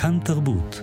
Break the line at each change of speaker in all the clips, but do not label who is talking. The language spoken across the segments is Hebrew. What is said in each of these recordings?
כאן תרבות.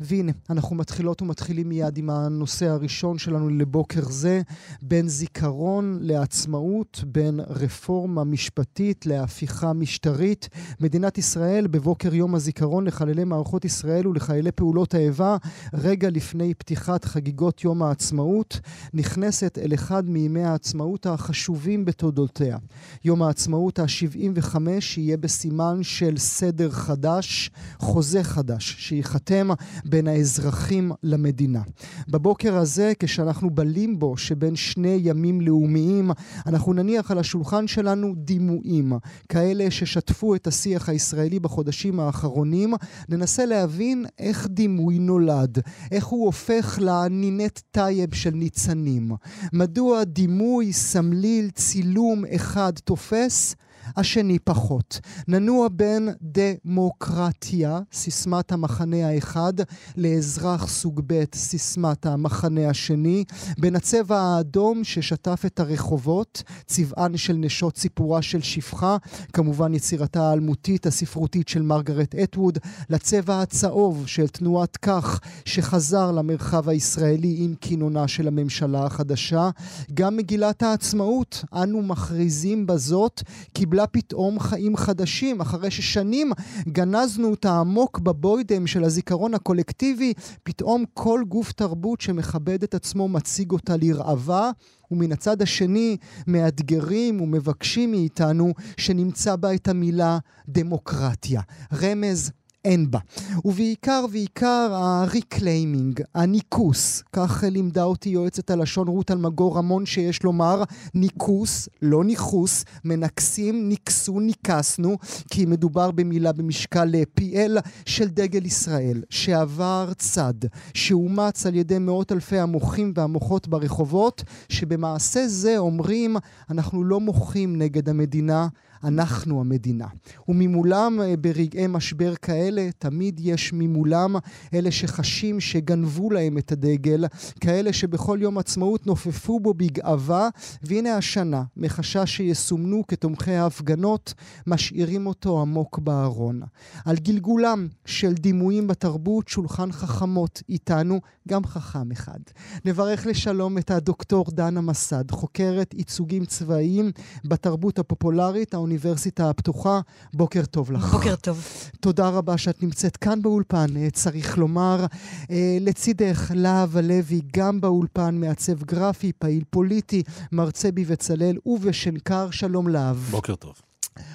והנה, אנחנו מתחילות ומתחילים מיד עם הנושא הראשון שלנו לבוקר זה, בין זיכרון לעצמאות, בין רפורמה משפטית להפיכה משטרית. מדינת ישראל בבוקר יום הזיכרון לחללי מערכות ישראל ולחיילי פעולות האיבה, רגע לפני פתיחת חגיגות יום העצמאות, נכנסת אל אחד מימי העצמאות החשובים בתולדותיה. יום העצמאות ה-75 יהיה בסימן של סדר חדש, חוזה חדש, שייחתם בין האזרחים למדינה. בבוקר הזה, כשאנחנו בלימבו שבין שני ימים לאומיים, אנחנו נניח על השולחן שלנו דימויים, כאלה ששטפו את השיח הישראלי בחודשים האחרונים, ננסה להבין איך דימוי נולד, איך הוא הופך לנינט טייב של ניצנים. מדוע דימוי, סמליל, צילום אחד תופס? השני פחות. ננוע בין דמוקרטיה, סיסמת המחנה האחד, לאזרח סוג ב', סיסמת המחנה השני, בין הצבע האדום ששטף את הרחובות, צבען של נשות סיפורה של שפחה, כמובן יצירתה האלמותית הספרותית של מרגרט אטווד, לצבע הצהוב של תנועת כך, שחזר למרחב הישראלי עם כינונה של הממשלה החדשה. גם מגילת העצמאות, אנו מכריזים בזאת, קיבלה קיבלה פתאום חיים חדשים, אחרי ששנים גנזנו אותה עמוק בבוידם של הזיכרון הקולקטיבי, פתאום כל גוף תרבות שמכבד את עצמו מציג אותה לראווה. ומן הצד השני מאתגרים ומבקשים מאיתנו שנמצא בה את המילה דמוקרטיה. רמז אין בה. ובעיקר ועיקר ה reclaiming, הניקוס, כך לימדה אותי יועצת הלשון רות אלמגור רמון שיש לומר ניקוס, לא ניכוס, מנקסים, ניקסו, ניקסנו, כי מדובר במילה במשקל פי אל של דגל ישראל, שעבר צד, שאומץ על ידי מאות אלפי המוחים והמוחות ברחובות, שבמעשה זה אומרים אנחנו לא מוחים נגד המדינה, אנחנו המדינה. וממולם אה, ברגעי משבר כאלה, תמיד יש ממולם אלה שחשים שגנבו להם את הדגל, כאלה שבכל יום עצמאות נופפו בו בגאווה, והנה השנה, מחשש שיסומנו כתומכי ההפגנות, משאירים אותו עמוק בארון. על גלגולם של דימויים בתרבות, שולחן חכמות איתנו, גם חכם אחד. נברך לשלום את הדוקטור דנה מסד, חוקרת ייצוגים צבאיים בתרבות הפופולרית, האוניברסיטה הפתוחה. בוקר טוב לך.
בוקר טוב.
תודה רבה שאת נמצאת כאן באולפן, אה, צריך לומר. אה, לצידך, להב הלוי, גם באולפן, מעצב גרפי, פעיל פוליטי, מרצה בבצלאל ובשנקר. שלום להב.
בוקר טוב.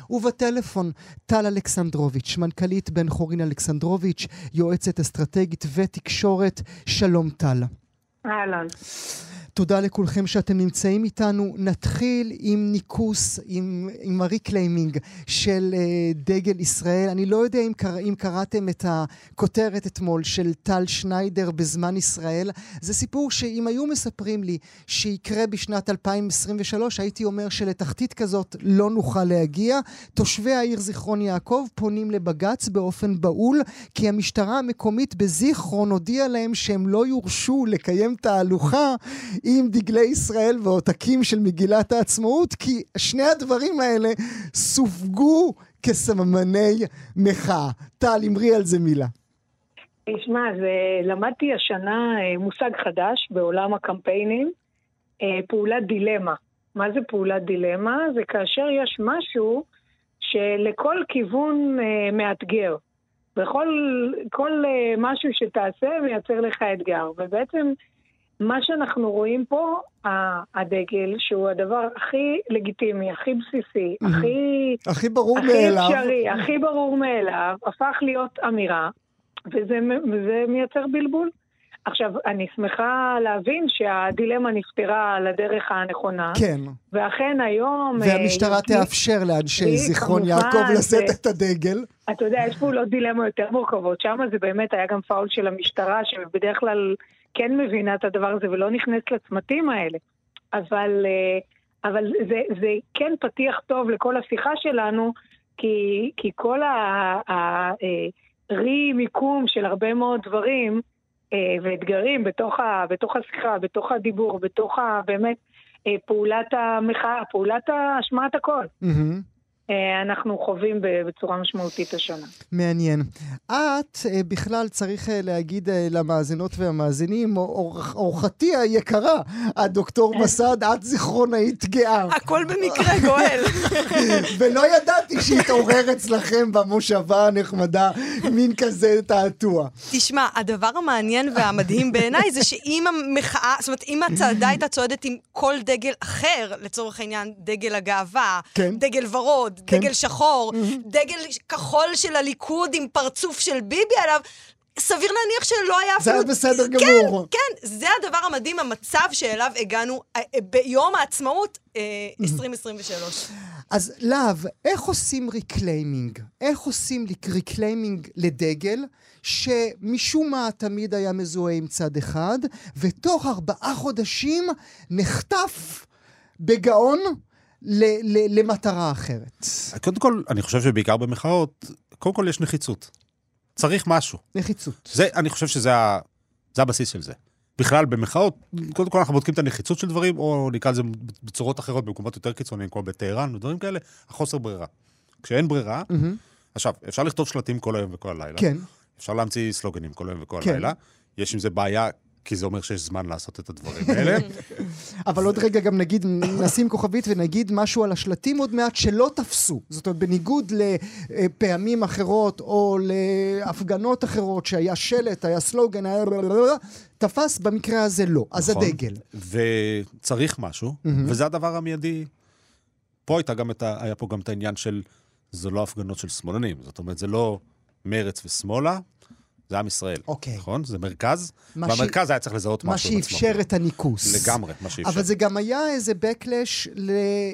ובטלפון טל אלכסנדרוביץ', מנכ"לית בן חורין אלכסנדרוביץ', יועצת אסטרטגית ותקשורת. שלום טל.
אהלן.
תודה לכולכם שאתם נמצאים איתנו. נתחיל עם ניקוס, עם, עם ה reclaiming של אה, דגל ישראל. אני לא יודע אם, קרא, אם קראתם את הכותרת אתמול של טל שניידר בזמן ישראל. זה סיפור שאם היו מספרים לי שיקרה בשנת 2023, הייתי אומר שלתחתית כזאת לא נוכל להגיע. תושבי העיר זיכרון יעקב פונים לבג"ץ באופן בהול, כי המשטרה המקומית בזיכרון הודיעה להם שהם לא יורשו לקיים תהלוכה עם דגלי ישראל ועותקים של מגילת העצמאות, כי שני הדברים האלה סופגו כסממני מחאה. טל, אמרי על זה מילה.
תשמע, למדתי השנה אה, מושג חדש בעולם הקמפיינים, אה, פעולת דילמה. מה זה פעולת דילמה? זה כאשר יש משהו שלכל כיוון אה, מאתגר. וכל כל משהו שתעשה מייצר לך אתגר. ובעצם מה שאנחנו רואים פה, הדגל, שהוא הדבר הכי לגיטימי, הכי בסיסי, mm-hmm. הכי...
הכי ברור הכי מאליו.
הכי אפשרי, הכי ברור מאליו, הפך להיות אמירה, וזה, וזה מייצר בלבול. עכשיו, אני שמחה להבין שהדילמה נפתרה על הדרך הנכונה.
כן.
ואכן היום...
והמשטרה יש... תאפשר לאנשי זיכרון יעקב לשאת את הדגל.
אתה יודע, יש פעולות דילמה יותר מורכבות. שם זה באמת היה גם פאול של המשטרה, שבדרך כלל כן מבינה את הדבר הזה ולא נכנסת לצמתים האלה. אבל, אה, אבל זה, זה כן פתיח טוב לכל השיחה שלנו, כי, כי כל הרי-מיקום אה, של הרבה מאוד דברים אה, ואתגרים בתוך, ה, בתוך השיחה, בתוך הדיבור, בתוך ה, באמת פעולת המחאה, פעולת השמעת הקול. Mm-hmm. אה, אנחנו חווים בצורה משמעותית השנה.
מעניין. את אה, בכלל צריך אה, להגיד למאזינות והמאזינים, אורחתי היקרה, הדוקטור מסד, את זיכרונאית גאה.
הכל במקרה, גואל.
ולא ידעתי שהתעורר אצלכם במושבה הנחמדה מין כזה תעתוע.
תשמע, הדבר המעניין והמדהים בעיניי זה שאם המחאה, זאת אומרת, אם הצעדה הייתה צועדת עם כל דגל אחר, לצורך העניין, דגל הגאווה, כן. דגל ורוד, ורוד, כן. דגל שחור. דגל כחול של הליכוד עם פרצוף של ביבי עליו. סביר להניח שלא היה
אפילו... זה היה בסדר גמור.
כן, כן, זה הדבר המדהים, המצב שאליו הגענו אה, אה, ביום העצמאות 2023. אה,
אז להב, איך עושים reclaiming? איך עושים reclaiming לדגל שמשום מה תמיד היה מזוהה עם צד אחד, ותוך ארבעה חודשים נחטף בגאון ל- ל- למטרה אחרת.
קודם כל, אני חושב שבעיקר במחאות, קודם כל יש נחיצות. צריך משהו.
נחיצות.
זה, אני חושב שזה ה, זה הבסיס של זה. בכלל, במחאות, קודם כל אנחנו בודקים את הנחיצות של דברים, או נקרא לזה בצורות אחרות, במקומות יותר קיצוניים, כמו בטהרן ודברים כאלה, החוסר ברירה. כשאין ברירה, mm-hmm. עכשיו, אפשר לכתוב שלטים כל היום וכל הלילה.
כן.
אפשר להמציא סלוגנים כל היום וכל כן. הלילה. יש עם זה בעיה כי זה אומר שיש זמן לעשות את הדברים האלה.
אבל עוד רגע גם נגיד, נשים כוכבית ונגיד משהו על השלטים עוד מעט שלא תפסו. זאת אומרת, בניגוד לפעמים אחרות או להפגנות אחרות שהיה שלט, היה סלוגן, היה... תפס, במקרה הזה לא. אז נכון. הדגל.
וצריך משהו, וזה הדבר המיידי. פה הייתה גם את ה... היה פה גם את העניין של, זה לא הפגנות של שמאלנים. זאת אומרת, זה לא מרץ ושמאלה, זה עם ישראל.
אוקיי.
נכון? זה מרכז, והמרכז ש... היה צריך לזהות משהו
מה שאפשר את הניקוס.
לגמרי, מה שאפשר.
אבל זה גם היה איזה backlash,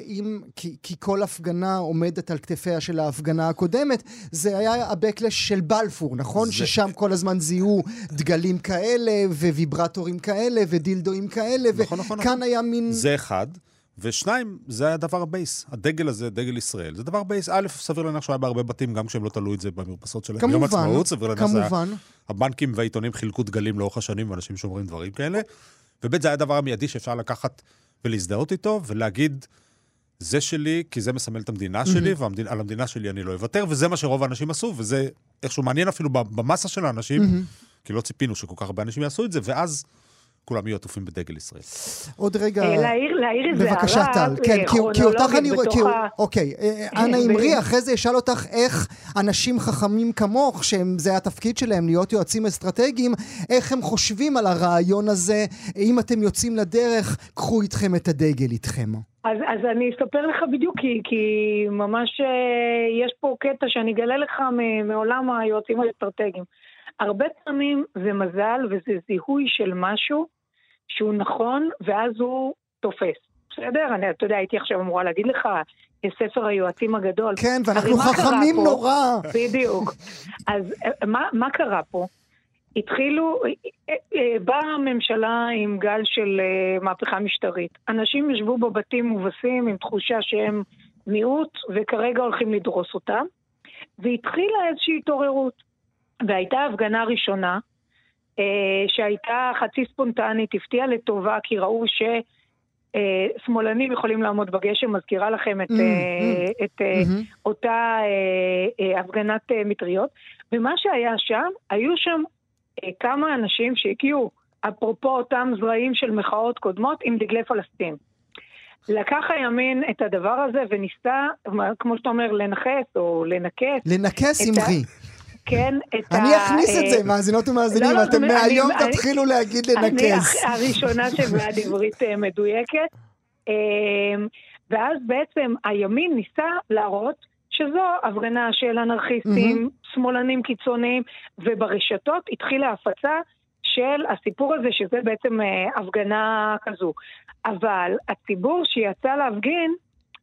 עם... כי, כי כל הפגנה עומדת על כתפיה של ההפגנה הקודמת, זה היה ה-backlash של בלפור, נכון? זה... ששם כל הזמן זיהו דגלים כאלה, וויברטורים כאלה, ודילדואים כאלה, נכון, נכון, וכאן נכון. היה מין...
זה אחד. ושניים, זה הדבר ה base. הדגל הזה, דגל ישראל, זה דבר base. א', סביר להניח שהוא היה בהרבה בתים, גם כשהם לא תלו את זה במרפסות שלהם.
כמובן, עצמאות, סביר להניח כמובן. היה...
הבנקים והעיתונים חילקו דגלים לאורך השנים, ואנשים שאומרים דברים כאלה. וב', זה היה הדבר המיידי שאפשר לקחת ולהזדהות איתו, ולהגיד, זה שלי, כי זה מסמל את המדינה שלי, mm-hmm. ועל המדינה שלי אני לא אוותר, וזה מה שרוב האנשים עשו, וזה איכשהו מעניין אפילו במסה של האנשים, mm-hmm. כי לא ציפינו שכל כך הרבה אנשים יעשו את זה, ואז כולם יהיו עטופים בדגל ישראל.
עוד רגע...
אה, להעיר איזה הערה
בבקשה, טל. כן, כי אותך אני רואה... אוקיי, אה, אנא אמרי, אחרי זה אשאל אותך איך אנשים חכמים כמוך, שזה התפקיד שלהם, להיות יועצים אסטרטגיים, איך הם חושבים על הרעיון הזה, אם אתם יוצאים לדרך, קחו איתכם את הדגל איתכם.
אז, אז אני אספר לך בדיוק, כי, כי ממש אה, יש פה קטע שאני אגלה לך מעולם היועצים האסטרטגיים. הרבה פעמים זה מזל וזה זיהוי של משהו שהוא נכון, ואז הוא תופס. בסדר? אני, אתה יודע, הייתי עכשיו אמורה להגיד לך, ספר היועצים הגדול.
כן, ואנחנו חכמים נורא.
בדיוק. אז מה, מה קרה פה? התחילו, באה הממשלה עם גל של מהפכה משטרית. אנשים ישבו בבתים מובסים עם תחושה שהם מיעוט, וכרגע הולכים לדרוס אותם, והתחילה איזושהי התעוררות. והייתה הפגנה ראשונה, אה, שהייתה חצי ספונטנית, הפתיעה לטובה, כי ראו ששמאלנים יכולים לעמוד בגשם, מזכירה לכם את, mm, mm, את mm-hmm. אותה הפגנת מטריות. ומה שהיה שם, היו שם כמה אנשים שהגיעו, אפרופו אותם זרעים של מחאות קודמות, עם דגלי פלסטין. לקח הימין את הדבר הזה וניסה, כמו שאתה אומר, לנכס או לנקס.
לנכס, אמרי.
כן, את
ה... אני אכניס את זה, אה, מאזינות ומאזינים, לא, לא, אתם מהיום תתחילו להגיד לנקז.
אני הראשונה שבעד עברית אה, מדויקת. אמ, ואז בעצם הימין ניסה להראות שזו הפגנה של אנרכיסטים, שמאלנים קיצוניים, וברשתות התחילה הפצה של הסיפור הזה, שזה בעצם אה, הפגנה כזו. אבל הציבור שיצא להפגין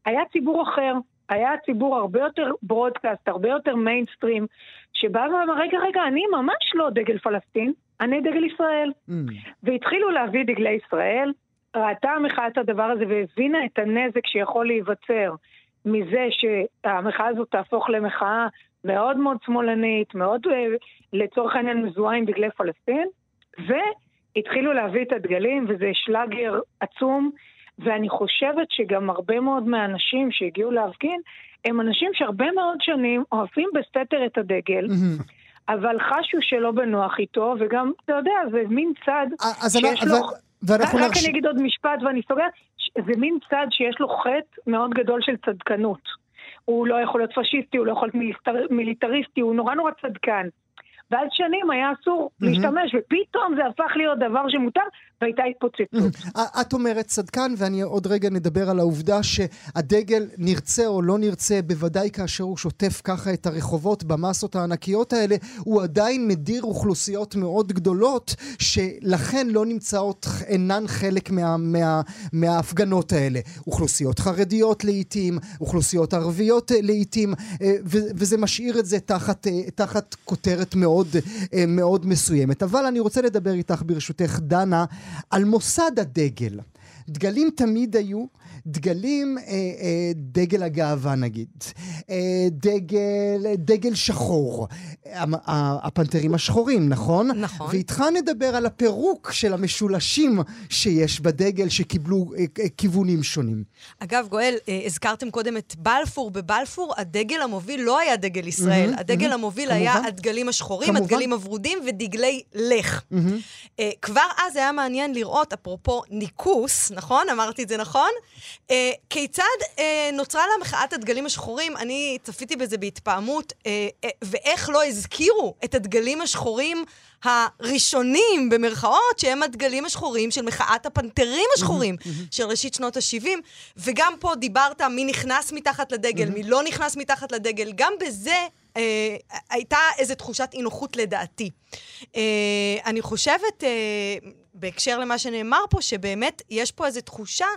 היה ציבור אחר. היה ציבור הרבה יותר ברודקאסט, הרבה יותר מיינסטרים, שבא ואמר, רגע, רגע, אני ממש לא דגל פלסטין, אני דגל ישראל. Mm. והתחילו להביא דגלי ישראל, ראתה המחאה את הדבר הזה והבינה את הנזק שיכול להיווצר מזה שהמחאה הזאת תהפוך למחאה מאוד מאוד שמאלנית, מאוד אה, לצורך העניין מזוהה עם דגלי פלסטין, והתחילו להביא את הדגלים, וזה שלאגר עצום. ואני חושבת שגם הרבה מאוד מהאנשים שהגיעו להפגין, הם אנשים שהרבה מאוד שנים אוהבים בסתר את הדגל. אבל חשו שלא בנוח איתו, וגם, אתה יודע, זה מין צד שיש לו... ואנחנו רק אני אגיד עוד משפט ואני סוגרת, זה מין צד שיש לו חטא מאוד גדול של צדקנות. הוא לא יכול להיות פשיסטי, הוא לא יכול להיות מיליטריסטי, הוא נורא נורא צדקן. ואז שנים היה אסור mm-hmm. להשתמש, ופתאום זה הפך להיות דבר שמותר, והייתה התפוצצות.
Mm-hmm. את אומרת צדקן, ואני עוד רגע נדבר על העובדה שהדגל, נרצה או לא נרצה, בוודאי כאשר הוא שוטף ככה את הרחובות במסות הענקיות האלה, הוא עדיין מדיר אוכלוסיות מאוד גדולות, שלכן לא נמצאות, אינן חלק מה, מה, מההפגנות האלה. אוכלוסיות חרדיות לעיתים, אוכלוסיות ערביות לעיתים, אה, וזה משאיר את זה תחת, אה, תחת כותרת מאוד... מאוד, אה, מאוד מסוימת. אבל אני רוצה לדבר איתך ברשותך, דנה, על מוסד הדגל. דגלים תמיד היו, דגלים, אה, אה, דגל הגאווה נגיד, אה, דגל, דגל שחור, הפנתרים השחורים, נכון?
נכון.
ואיתך נדבר על הפירוק של המשולשים שיש בדגל שקיבלו כיוונים שונים.
אגב, גואל, הזכרתם קודם את בלפור. בבלפור הדגל המוביל לא היה דגל ישראל, mm-hmm, הדגל mm-hmm, המוביל כמובן. היה הדגלים השחורים, כמובן. הדגלים הוורודים ודגלי לך. Mm-hmm. כבר אז היה מעניין לראות, אפרופו ניקוס, נכון? אמרתי את זה נכון? Uh, כיצד uh, נוצרה לה מחאת הדגלים השחורים? אני צפיתי בזה בהתפעמות, uh, uh, ואיך לא הזכירו את הדגלים השחורים הראשונים, במרכאות, שהם הדגלים השחורים של מחאת הפנתרים השחורים של ראשית שנות ה-70. וגם פה דיברת מי נכנס מתחת לדגל, מי לא נכנס מתחת לדגל. גם בזה אה, הייתה איזו תחושת אי נוחות לדעתי. אה, אני חושבת, אה, בהקשר למה שנאמר פה, שבאמת יש פה איזו תחושה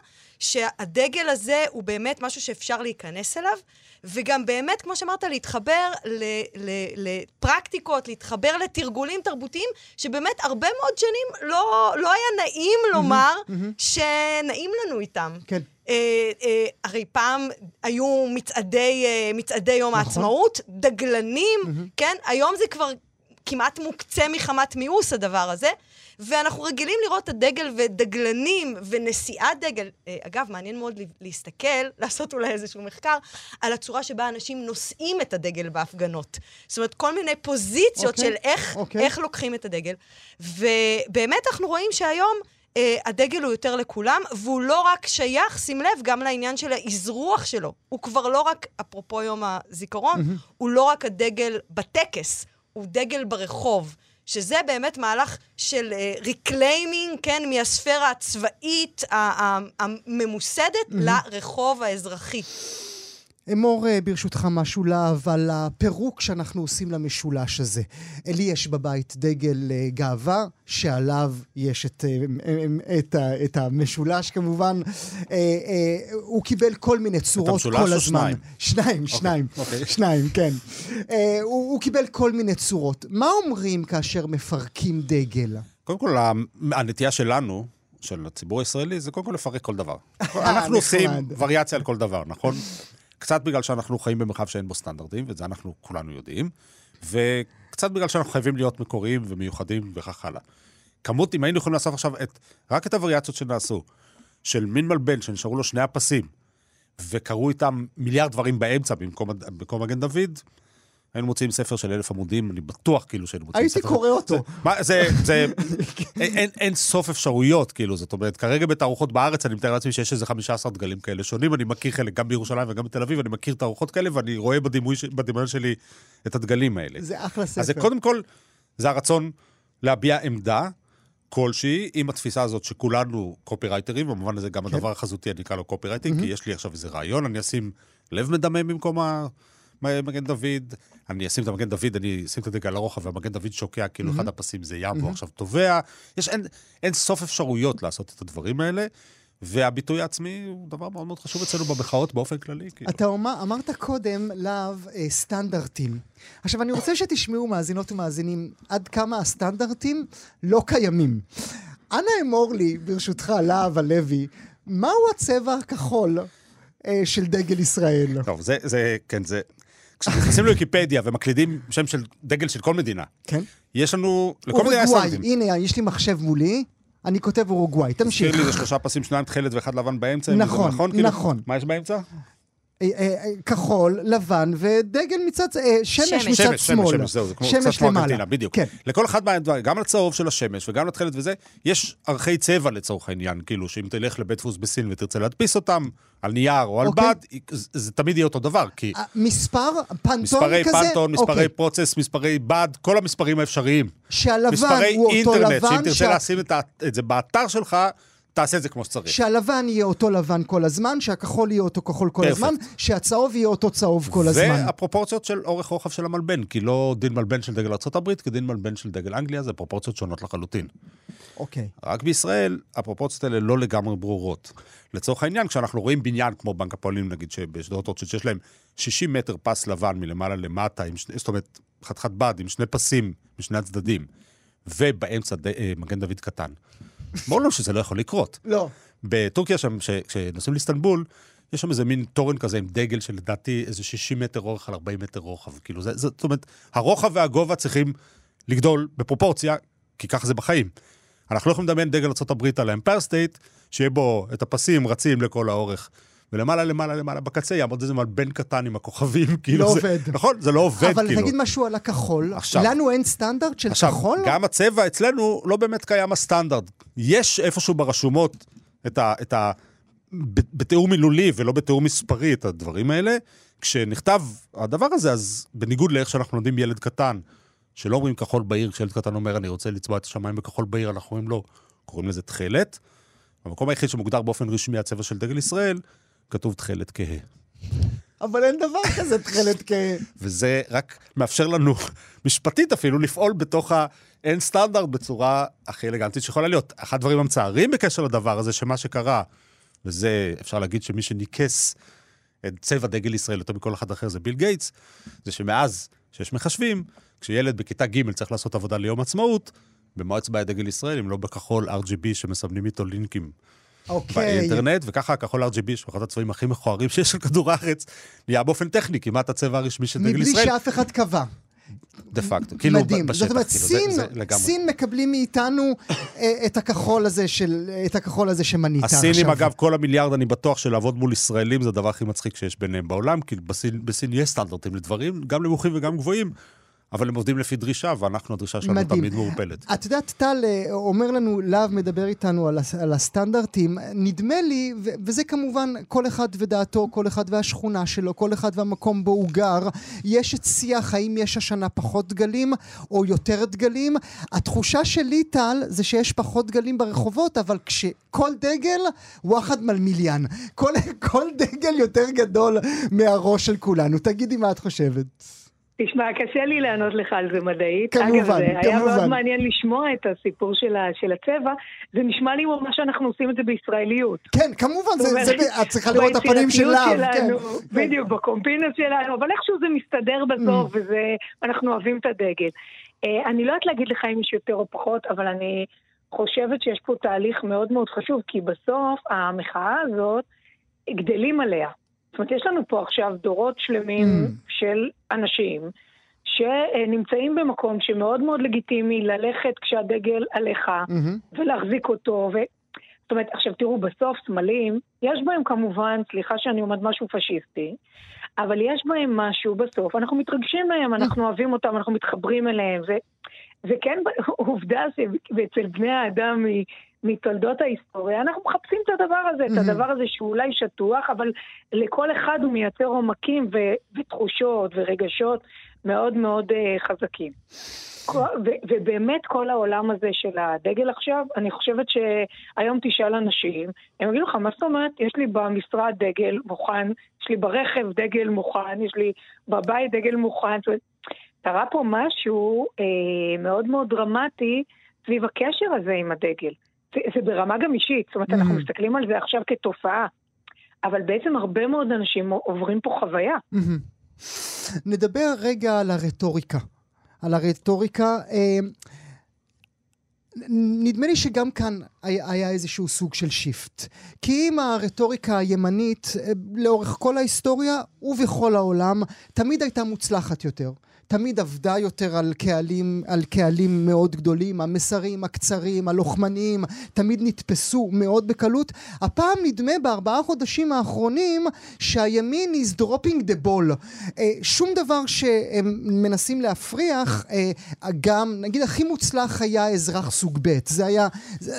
שהדגל הזה הוא באמת משהו שאפשר להיכנס אליו, וגם באמת, כמו שאמרת, להתחבר לפרקטיקות, להתחבר לתרגולים תרבותיים, שבאמת הרבה מאוד שנים לא, לא היה נעים לומר שנעים לנו איתם.
כן.
אה, אה, הרי פעם היו מצעדי, אה, מצעדי יום נכון. העצמאות, דגלנים, כן? היום זה כבר כמעט מוקצה מחמת מיאוס, הדבר הזה. ואנחנו רגילים לראות את הדגל ודגלנים ונשיאת דגל. אה, אגב, מעניין מאוד להסתכל, לעשות אולי איזשהו מחקר, על הצורה שבה אנשים נושאים את הדגל בהפגנות. זאת אומרת, כל מיני פוזיציות אוקיי, של איך, אוקיי. איך לוקחים את הדגל. ובאמת אנחנו רואים שהיום... אה, הדגל הוא יותר לכולם, והוא לא רק שייך, שים לב, גם לעניין של האזרוח שלו. הוא כבר לא רק, אפרופו יום הזיכרון, mm-hmm. הוא לא רק הדגל בטקס, הוא דגל ברחוב. שזה באמת מהלך של reclaiming, אה, כן, מהספירה הצבאית הממוסדת mm-hmm. לרחוב האזרחי.
אמור אה, ברשותך משהו להב על הפירוק שאנחנו עושים למשולש הזה. לי יש בבית דגל אה, גאווה, שעליו יש את, אה, את, את המשולש כמובן. הוא קיבל כל מיני צורות כל הזמן. את המשולש או שניים? שניים, אוקיי, שניים. Okay, אוקיי. okay. שניים, כן. הוא, הוא קיבל כל מיני צורות. מה אומרים כאשר מפרקים דגל?
קודם כל, הנטייה שלנו, של הציבור הישראלי, זה קודם כל לפרק כל דבר. אנחנו עושים וריאציה על כל דבר, נכון? קצת בגלל שאנחנו חיים במרחב שאין בו סטנדרטים, ואת זה אנחנו כולנו יודעים, וקצת בגלל שאנחנו חייבים להיות מקוריים ומיוחדים וכך הלאה. כמות, אם היינו יכולים לעשות עכשיו את, רק את הווריאציות שנעשו, של מין מלבן שנשארו לו שני הפסים, וקראו איתם מיליארד דברים באמצע במקום, במקום מגן דוד, היינו מוציאים ספר של אלף עמודים, אני בטוח כאילו שהיינו מוציאים
ספר. הייתי קורא אותו. זה,
מה, זה, זה, אין, אין, אין סוף אפשרויות, כאילו, זאת אומרת, כרגע בתערוכות בארץ, אני מתאר לעצמי שיש איזה 15 דגלים כאלה שונים, אני מכיר חלק, גם בירושלים וגם בתל אביב, אני מכיר תערוכות כאלה, ואני רואה בדימוי, בדמיון שלי את הדגלים האלה.
זה אחלה ספר.
אז זה קודם כל, זה הרצון להביע עמדה כלשהי, עם התפיסה הזאת שכולנו קופירייטרים, במובן הזה גם כן. הדבר החזותי, אני אקרא לו copywriting, mm-hmm. כי יש לי עכשיו איזה רעיון, אני אשים לב מדמם במקום ה... מגן דוד, אני אשים את המגן דוד, אני אשים את הדגל על הרוחב, והמגן דוד שוקע, כאילו mm-hmm. אחד הפסים זה ים, והוא עכשיו טובע. יש אין, אין סוף אפשרויות לעשות את הדברים האלה. והביטוי העצמי הוא דבר מאוד מאוד חשוב אצלנו במחאות באופן כללי.
כאילו. אתה אומר, אמרת קודם, להב, אה, סטנדרטים. עכשיו, אני רוצה שתשמעו, מאזינות ומאזינים, עד כמה הסטנדרטים לא קיימים. אנא אמור לי, ברשותך, להב הלוי, מהו הצבע הכחול אה, של דגל ישראל?
טוב, זה, זה, כן, זה... כשנכנסים לוויקיפדיה ומקלידים שם של דגל של כל מדינה,
כן.
יש לנו, לכל מדינה יש
סטנדרטים. הנה, יש לי מחשב מולי. אני כותב אורוגוואי, תמשיך.
תזכיר לי, זה שלושה פסים, שניים תכלת ואחד לבן באמצע.
נכון,
נכון.
כאילו, נכון.
מה יש באמצע?
אה, אה, כחול, לבן ודגל מצד, שמש,
שמש.
מצד
שמש,
שמאל.
שמש, שמש, זהו, זה כמו
שמש
קצת כמו. ארגנטינה, בדיוק.
כן.
לכל אחד מהדברים, גם לצהוב של השמש וגם לתכלת וזה, יש ערכי צבע לצורך העניין, כאילו, שאם תלך לבית דפוס בסין ותרצה להדפיס אותם, על נייר או על
אוקיי.
בד, זה, זה תמיד יהיה אותו דבר, כי
אה, מספר פנטון
מספרי
כזה?
פנטון, מספרי
אוקיי.
פרוצס, מספרי בד, כל המספרים האפשריים.
שהלבן
מספרי
הוא אותו
אינטרנט, שאם
לבן,
תרצה
שה-
לשים את זה באתר שלך, תעשה את זה כמו שצריך.
שהלבן יהיה אותו לבן כל הזמן, שהכחול יהיה אותו כחול כל
פרפקט.
הזמן, שהצהוב יהיה אותו צהוב כל הזמן.
והפרופורציות של אורך רוחב של המלבן, כי לא דין מלבן של דגל ארה"ב כדין מלבן של דגל אנגליה, זה פרופורציות שונות לחלוטין.
אוקיי.
רק בישראל, הפרופורציות האלה לא לגמרי ברורות. לצורך העניין, כשאנחנו רואים בניין כמו בנק הפועלים, נגיד, שבשדרות רוטשילד, שיש להם 60 מטר פס לבן מלמעלה למטה, עם זאת אומרת, חתיכת בד עם שני פסים משני הצדדים, ובאמצע ד, אה, מגן דוד קטן. ברור לנו שזה לא יכול לקרות.
לא.
בטורקיה שם, כשנוסעים לאיסטנבול, יש שם איזה מין תורן כזה עם דגל של לדעתי איזה 60 מטר אורך על 40 מטר רוחב. כאילו, זה, זאת אומרת, הרוחב והגובה צריכים לגדול בפרופורציה, כי ככה זה בחיים. אנחנו לא יכולים לדמיין דגל ארה"ב על האמפייר סטייט, שיהיה בו את הפסים רצים לכל האורך. ולמעלה, למעלה, למעלה, בקצה יעמוד איזה מלבן קטן עם הכוכבים, כאילו
לא
זה...
עובד.
נכון, זה לא עובד,
אבל
כאילו.
תגיד משהו על הכחול.
עכשיו-
לנו אין סטנדרט של
עכשיו,
כחול?
גם הצבע אצלנו לא באמת קיים הסטנדרט. יש איפשהו ברשומות את ה... את ה בתיאור מילולי ולא בתיאור מספרי את הדברים האלה. כשנכתב הדבר הזה, אז בניגוד לאיך שאנחנו לומדים ילד קטן, שלא אומרים כחול בהיר, כשילד קטן אומר, אני רוצה לצבוע את השמיים בכחול בהיר, אנחנו אומרים לו, קוראים לזה תכלת. המקום היחיד שמוגדר באופן רשמי הצבע של דגל ישראל, כתוב תכלת כהה.
אבל אין דבר כזה תכלת כ...
וזה רק מאפשר לנו, משפטית אפילו, לפעול בתוך האין סטנדרט בצורה הכי אלגנטית שיכולה להיות. אחד הדברים המצערים בקשר לדבר הזה, שמה שקרה, וזה, אפשר להגיד שמי שניכס את צבע דגל ישראל יותר מכל אחד אחר זה ביל גייטס, זה שמאז שיש מחשבים, כשילד בכיתה ג' צריך לעשות עבודה ליום עצמאות, במה הוא צובע דגל ישראל, אם לא בכחול RGB שמסמנים איתו לינקים
אוקיי.
באינטרנט, וככה הכחול RGB, שהוא אחד הצבעים הכי מכוערים שיש על כדור הארץ, נהיה באופן טכני כמעט הצבע הרשמי של דגל
מבלי
ישראל.
שאף אחד קבע.
דה פקטו, כאילו
מדהים.
בשטח,
זאת אומרת,
כאילו,
סין,
זה, זה לגמרי.
סין מקבלים מאיתנו אה, את הכחול הזה של, את הכחול הזה שמנית עכשיו.
הסינים, אגב, כל המיליארד, אני בטוח שלעבוד מול ישראלים זה הדבר הכי מצחיק שיש ביניהם בעולם, כי בסין, בסין יש סטנדרטים לדברים, גם נמוכים וגם גבוהים, אבל הם עובדים לפי דרישה, ואנחנו, הדרישה שלנו
מדהים.
תמיד מעורפלת.
את יודעת, טל אה, אומר לנו, להב מדבר איתנו על, הס- על הסטנדרטים. נדמה לי, ו- וזה כמובן כל אחד ודעתו, כל אחד והשכונה שלו, כל אחד והמקום בו הוא גר. יש את שיח, האם יש השנה פחות דגלים או יותר דגלים. התחושה שלי, טל, זה שיש פחות דגלים ברחובות, אבל כשכל דגל, וואחד מלמיליאן. כל, כל דגל יותר גדול מהראש של כולנו. תגידי מה את חושבת.
תשמע, קשה לי לענות לך על זה מדעית.
כמובן,
אגב, זה היה
כמובן.
מאוד מעניין לשמוע את הסיפור של, ה, של הצבע. זה נשמע לי ממש שאנחנו עושים את זה בישראליות.
כן, כמובן, זה,
אומרת,
זה, את צריכה לראות את הפנים של להב. כן.
בדיוק, בקומפינוס שלנו, אבל איכשהו זה מסתדר בסוף, וזה, אנחנו אוהבים את הדגל. אה, אני לא יודעת להגיד לך אם יש יותר או פחות, אבל אני חושבת שיש פה תהליך מאוד מאוד חשוב, כי בסוף המחאה הזאת, גדלים עליה. זאת אומרת, יש לנו פה עכשיו דורות שלמים
Mm.
של אנשים שנמצאים במקום שמאוד מאוד לגיטימי ללכת כשהדגל עליך,
מהמם.
ולהחזיק אותו. ו... זאת אומרת, עכשיו תראו, בסוף סמלים, יש בהם כמובן, סליחה שאני אומרת משהו פשיסטי, אבל יש בהם משהו בסוף, אנחנו מתרגשים מהם, אנחנו אוהבים אותם, אנחנו מתחברים אליהם, ו... וכן, עובדה שאצל בני האדם מ- מתולדות ההיסטוריה, אנחנו מחפשים את הדבר הזה, את הדבר הזה שהוא אולי שטוח, אבל לכל אחד הוא מייצר עומקים ו- ותחושות ורגשות מאוד מאוד uh, חזקים. ו- ובאמת כל העולם הזה של הדגל עכשיו, אני חושבת שהיום תשאל אנשים, הם יגידו לך, מה זאת אומרת? יש לי במשרד דגל מוכן, יש לי ברכב דגל מוכן, יש לי בבית דגל מוכן. קרה פה משהו אה, מאוד מאוד דרמטי סביב הקשר הזה עם הדגל. זה, זה ברמה גם אישית, זאת אומרת, אנחנו
Mhm.
מסתכלים על זה עכשיו כתופעה, אבל בעצם הרבה מאוד אנשים עוברים פה חוויה.
מהמם. נדבר רגע על הרטוריקה. על הרטוריקה. אה, נדמה לי שגם כאן היה, היה איזשהו סוג של שיפט. כי אם הרטוריקה הימנית אה, לאורך כל ההיסטוריה ובכל העולם תמיד הייתה מוצלחת יותר. תמיד עבדה יותר על קהלים, על קהלים מאוד גדולים, המסרים הקצרים, הלוחמניים, תמיד נתפסו מאוד בקלות. הפעם נדמה בארבעה חודשים האחרונים שהימין is dropping the ball. אה, שום דבר שהם מנסים להפריח, אה, גם, נגיד הכי מוצלח היה אזרח סוג ב', זה היה, זה,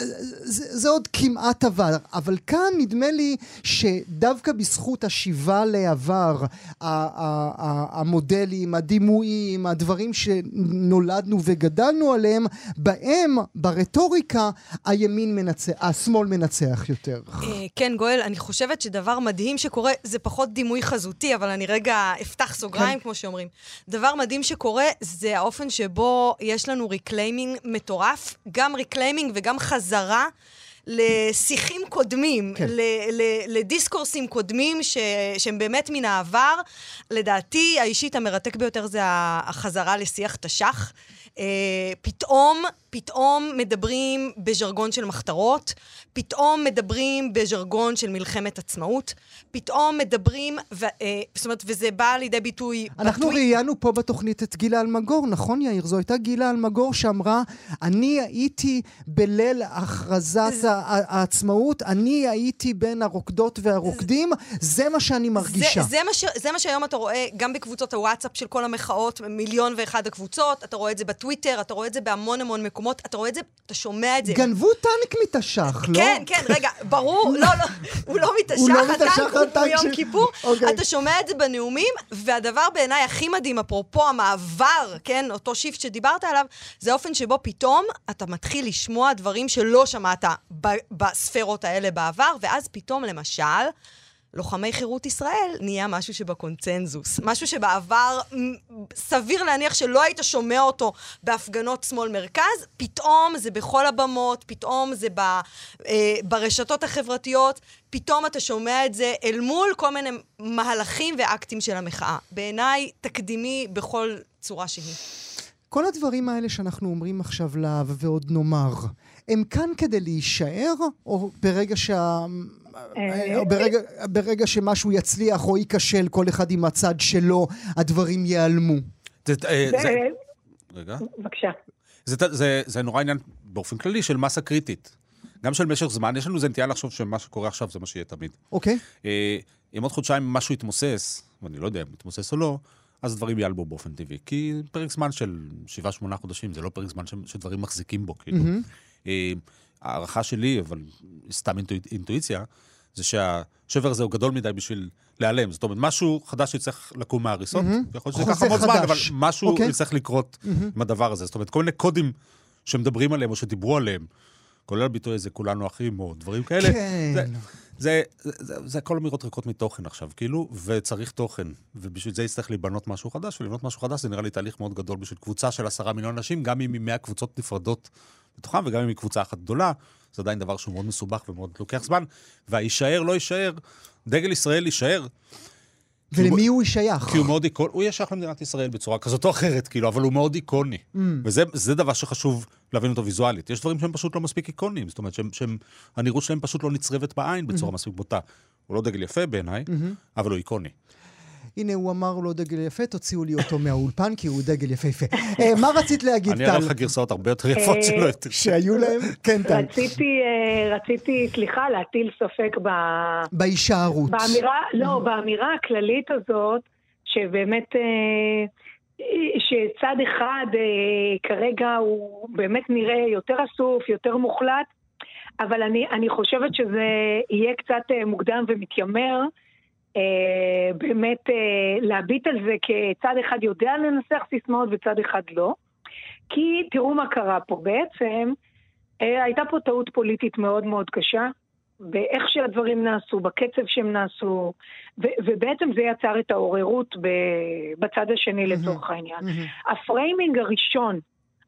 זה, זה עוד כמעט עבר, אבל כאן נדמה לי שדווקא בזכות השיבה לעבר, המודלים, הדימויים, הדברים שנולדנו וגדלנו עליהם, בהם, ברטוריקה, הימין מנצח, השמאל מנצח יותר.
אה, כן, גואל, אני חושבת שדבר מדהים שקורה, זה פחות דימוי חזותי, אבל אני רגע אפתח סוגריים, כן. כמו שאומרים. דבר מדהים שקורה, זה האופן שבו יש לנו reclaiming מטורף, גם reclaiming וגם חזרה. לשיחים קודמים, כן. לדיסקורסים קודמים ש, שהם באמת מן העבר. לדעתי, האישית המרתק ביותר זה החזרה לשיח תש"ח. אה, פתאום, פתאום מדברים בז'רגון של מחתרות, פתאום מדברים בז'רגון של מלחמת עצמאות, פתאום מדברים, ו, uh, זאת אומרת, וזה בא לידי ביטוי...
אנחנו בטוי... ראיינו פה בתוכנית את גילה אלמגור, נכון יאיר? זו הייתה גילה אלמגור שאמרה, אני הייתי בליל הכרזת זה... העצמאות, אני הייתי בין הרוקדות והרוקדים, זה מה שאני מרגישה.
זה, זה, מה ש, זה מה שהיום אתה רואה גם בקבוצות הוואטסאפ של כל המחאות, מיליון ואחד הקבוצות, אתה רואה את זה בטוויטר, אתה רואה את זה בהמון המון מקומות, אתה רואה את זה, אתה שומע את זה.
גנבו טנק מתש"ח, לא?
כן, כן, רגע, ברור, לא, לא, הוא לא מתש"ח, לא הטנק הוא יום כיפור. אוקיי. אתה שומע את זה בנאומים, והדבר בעיניי הכי מדהים, אפרופו המעבר, כן, אותו shift שדיברת עליו, זה האופן שבו פתאום אתה מתחיל לשמוע דברים שלא שמעת בספרות האלה בעבר, ואז פתאום, למשל, לוחמי חירות ישראל נהיה משהו שבקונצנזוס. משהו שבעבר סביר להניח שלא היית שומע אותו בהפגנות שמאל-מרכז, פתאום זה בכל הבמות, פתאום זה ב, אה, ברשתות החברתיות, פתאום אתה שומע את זה אל מול כל מיני מהלכים ואקטים של המחאה. בעיניי, תקדימי בכל צורה שהיא.
כל הדברים האלה שאנחנו אומרים עכשיו לה ועוד נאמר, הם כאן כדי להישאר, או ברגע שה... אה, או ברגע, ברגע שמשהו יצליח או ייכשל, כל אחד עם הצד שלו, הדברים ייעלמו.
אה, רגע.
בבקשה.
זה נורא עניין באופן כללי של מסה קריטית. גם של משך זמן, יש לנו איזה נטייה לחשוב שמה שקורה עכשיו זה מה שיהיה תמיד.
אוקיי.
אה, אם עוד חודשיים משהו יתמוסס, ואני לא יודע אם יתמוסס או לא, אז דברים ייעלמו באופן טבעי. כי פרק זמן של 7-8 חודשים זה לא פרק זמן שדברים מחזיקים בו, כאילו. הערכה שלי, אבל סתם אינטואיציה, זה שהשבר הזה הוא גדול מדי בשביל להיעלם. זאת אומרת, משהו חדש יצטרך לקום מההריסות, mm-hmm. יכול להיות שזה ייקח המון זמן, אבל משהו okay. אוקיי. יצטרך לקרות mm-hmm. עם הדבר הזה. זאת אומרת, כל מיני קודים שמדברים עליהם או שדיברו עליהם, כולל הביטוי הזה, כולנו אחים, או דברים כאלה.
כן. זה,
זה, זה, זה, זה הכל אמירות ריקות מתוכן עכשיו, כאילו, וצריך תוכן. ובשביל זה יצטרך להיבנות משהו חדש, ולבנות משהו חדש זה נראה לי תהליך מאוד גדול בשביל קבוצה של עשרה מיליון אנשים, גם אם היא מאה קבוצות נפרדות בתוכם, וגם אם היא קבוצה אחת גדולה, זה עדיין דבר שהוא מאוד מסובך ומאוד לוקח זמן. והיישאר, לא יישאר, דגל ישראל יישאר.
ולמי הוא שייך?
כי הוא מאוד איקוני, הוא יהיה שייך למדינת ישראל בצורה כזאת או אחרת, כאילו, אבל הוא מאוד איקוני. Mm. וזה דבר שחשוב להבין אותו ויזואלית. יש דברים שהם פשוט לא מספיק איקוניים, זאת אומרת, שהנראות שלהם פשוט לא נצרבת בעין בצורה mm-hmm. מספיק בוטה. הוא לא דגל יפה בעיניי, mm-hmm. אבל הוא איקוני.
הנה, הוא אמר לו דגל יפה, תוציאו לי אותו מהאולפן, כי הוא דגל יפהפה. אה, מה רצית להגיד, טל?
אני אראה לך גרסאות הרבה יותר יפות אה, שלא יותר.
שהיו להם? כן, טל.
אה, רציתי, סליחה, להטיל ספק ב...
בהישארות.
באמירה, לא, באמירה הכללית הזאת, שבאמת... שצד אחד כרגע הוא באמת נראה יותר אסוף, יותר מוחלט, אבל אני, אני חושבת שזה יהיה קצת מוקדם ומתיימר. אה, באמת אה, להביט על זה כצד אחד יודע לנסח סיסמאות וצד אחד לא. כי תראו מה קרה פה. בעצם אה, הייתה פה טעות פוליטית מאוד מאוד קשה, באיך שהדברים נעשו, בקצב שהם נעשו, ו- ובעצם זה יצר את העוררות ב- בצד השני לצורך העניין. ה framing הראשון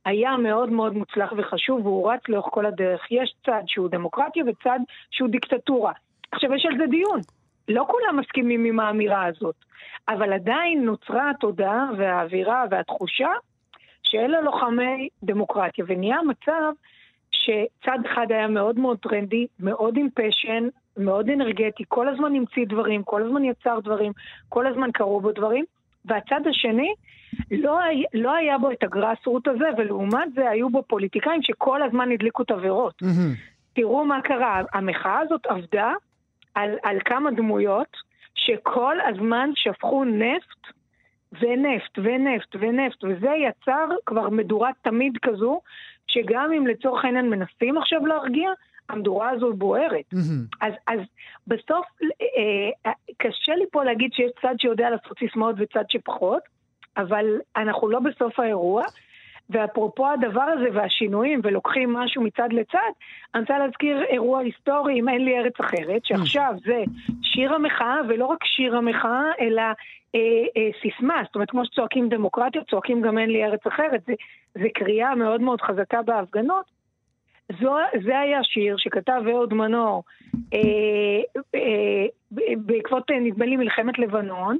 היה מאוד מאוד מוצלח וחשוב, והוא רץ לאורך כל הדרך. יש צד שהוא דמוקרטיה וצד שהוא דיקטטורה. עכשיו, יש על זה דיון. לא כולם מסכימים עם האמירה הזאת, אבל עדיין נוצרה התודעה והאווירה והתחושה שאלה לוחמי דמוקרטיה, ונהיה מצב שצד אחד היה מאוד מאוד טרנדי, מאוד עם פשן, מאוד אנרגטי, כל הזמן המציא דברים, כל הזמן יצר דברים, כל הזמן קרו בו דברים, והצד השני, לא, היה, לא היה בו את הגראס-רוט הזה, ולעומת זה היו בו פוליטיקאים שכל הזמן הדליקו תבערות. Mm-hmm. תראו מה קרה, המחאה הזאת עבדה על, על כמה דמויות שכל הזמן שפכו נפט ונפט ונפט ונפט, וזה יצר כבר מדורה תמיד כזו, שגם אם לצורך העניין מנסים עכשיו להרגיע, המדורה הזו בוערת. Mm-hmm. אז, אז בסוף, אה, אה, קשה לי פה להגיד שיש צד שיודע לעשות סיסמאות וצד שפחות, אבל אנחנו לא בסוף האירוע. ואפרופו הדבר הזה והשינויים, ולוקחים משהו מצד לצד, אני רוצה להזכיר אירוע היסטורי, אם אין לי ארץ אחרת, שעכשיו זה שיר המחאה, ולא רק שיר המחאה, אלא אה, אה, סיסמה. זאת אומרת, כמו שצועקים דמוקרטיה, צועקים גם אין לי ארץ אחרת. זה, זה קריאה מאוד מאוד חזקה בהפגנות. זו, זה היה שיר שכתב אהוד מנור אה, אה, בעקבות, אה, נדמה לי, מלחמת לבנון,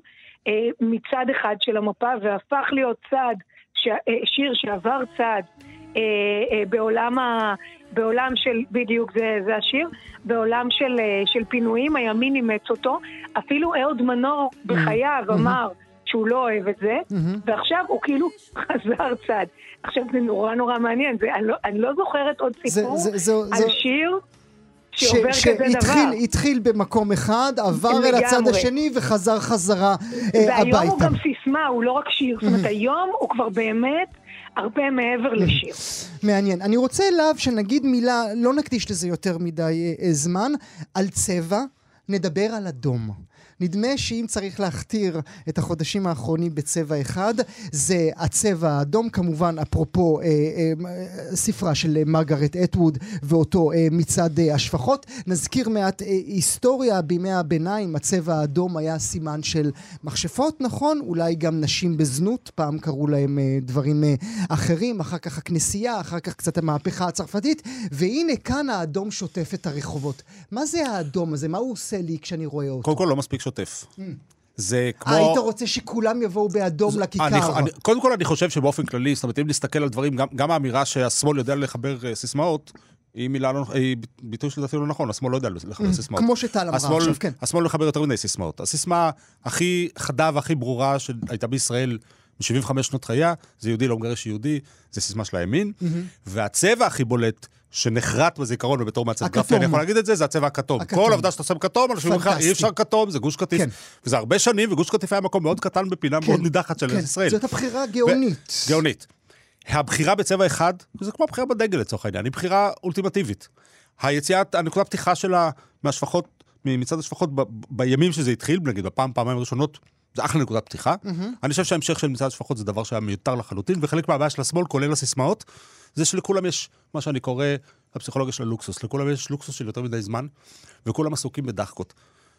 אה, מצד אחד של המפה, והפך להיות צד ש... אה, שיר שעבר צעד אה, אה, בעולם, ה... בעולם של, בדיוק זה, זה השיר, בעולם של, אה, של פינויים, הימין אימץ אותו. אפילו אהוד מנור בחייו mm-hmm. אמר שהוא לא אוהב את זה, mm-hmm. ועכשיו הוא כאילו חזר צעד. עכשיו זה נורא נורא מעניין, זה, אני, לא, אני לא זוכרת עוד סיפור זה, זה, זה, על זה... שיר. שעובר ש, כזה
שהתחיל, דבר. שהתחיל במקום אחד, עבר לגמרי. אל הצד השני וחזר חזרה אה, הביתה.
והיום הוא גם סיסמה, הוא לא רק שיר. זאת אומרת, היום הוא כבר באמת... הרבה מעבר לשיר.
מעניין. אני רוצה אליו שנגיד מילה, לא נקדיש לזה יותר מדי אה, זמן, על צבע, נדבר על אדום. נדמה שאם צריך להכתיר את החודשים האחרונים בצבע אחד, זה הצבע האדום, כמובן, אפרופו אה, אה, ספרה של מרגרט אטווד ואותו אה, מצעד אה, השפחות. נזכיר מעט אה, היסטוריה בימי הביניים, הצבע האדום היה סימן של מכשפות, נכון? אולי גם נשים בזנות, פעם קראו להם אה, דברים אה, אחרים, אחר כך הכנסייה, אחר כך קצת המהפכה הצרפתית, והנה כאן האדום שוטף את הרחובות. מה זה האדום הזה? מה הוא עושה לי כשאני רואה אותו?
קודם כל לא מספיק שוטף. Mm. זה כמו...
היית רוצה שכולם יבואו באדום זה, לכיכר. אני,
אני, קודם כל, אני חושב שבאופן כללי, זאת אומרת, אם נסתכל על דברים, גם, גם האמירה שהשמאל יודע לחבר uh, סיסמאות, היא מילה לא, היא ביטוי שלדעתי לא נכון, השמאל לא יודע לחבר mm, סיסמאות.
כמו שטל אמרה עכשיו, כן.
השמאל מחבר יותר מדי סיסמאות. הסיסמה הכי חדה והכי ברורה שהייתה בישראל ב-75 שנות חייה, זה יהודי לא מגרש יהודי, זה סיסמה של הימין, mm-hmm. והצבע הכי בולט שנחרט בזיכרון ובתור מעצב גרפי, אני יכול להגיד את זה, זה הצבע הכתום. הכתום. כל עבודה שאתה עושה בכתום, אנשים אומרים לך, אי אפשר כתום, זה גוש קטיף. כן. וזה הרבה שנים, וגוש קטיף היה מקום מאוד קטן בפינה כן. מאוד נידחת של כן. ישראל.
זאת הבחירה הגאונית.
ו... גאונית. הבחירה בצבע אחד, זה כמו הבחירה בדגל לצורך העניין, היא בחירה אולטימטיבית. היציאת, הנקודה פתיחה שלה מהשפחות, מצד השפחות ב, בימים שזה התחיל, נגיד בפעם, פעמיים ראשונות, זה אחלה נקודת פתיחה. Mm-hmm. אני חושב שההמשך של מצעד השפחות זה דבר שהיה מיותר לחלוטין, וחלק מהבעיה של השמאל, כולל הסיסמאות, זה שלכולם יש מה שאני קורא הפסיכולוגיה של הלוקסוס. לכולם יש לוקסוס של יותר מדי זמן, וכולם עסוקים בדחקות.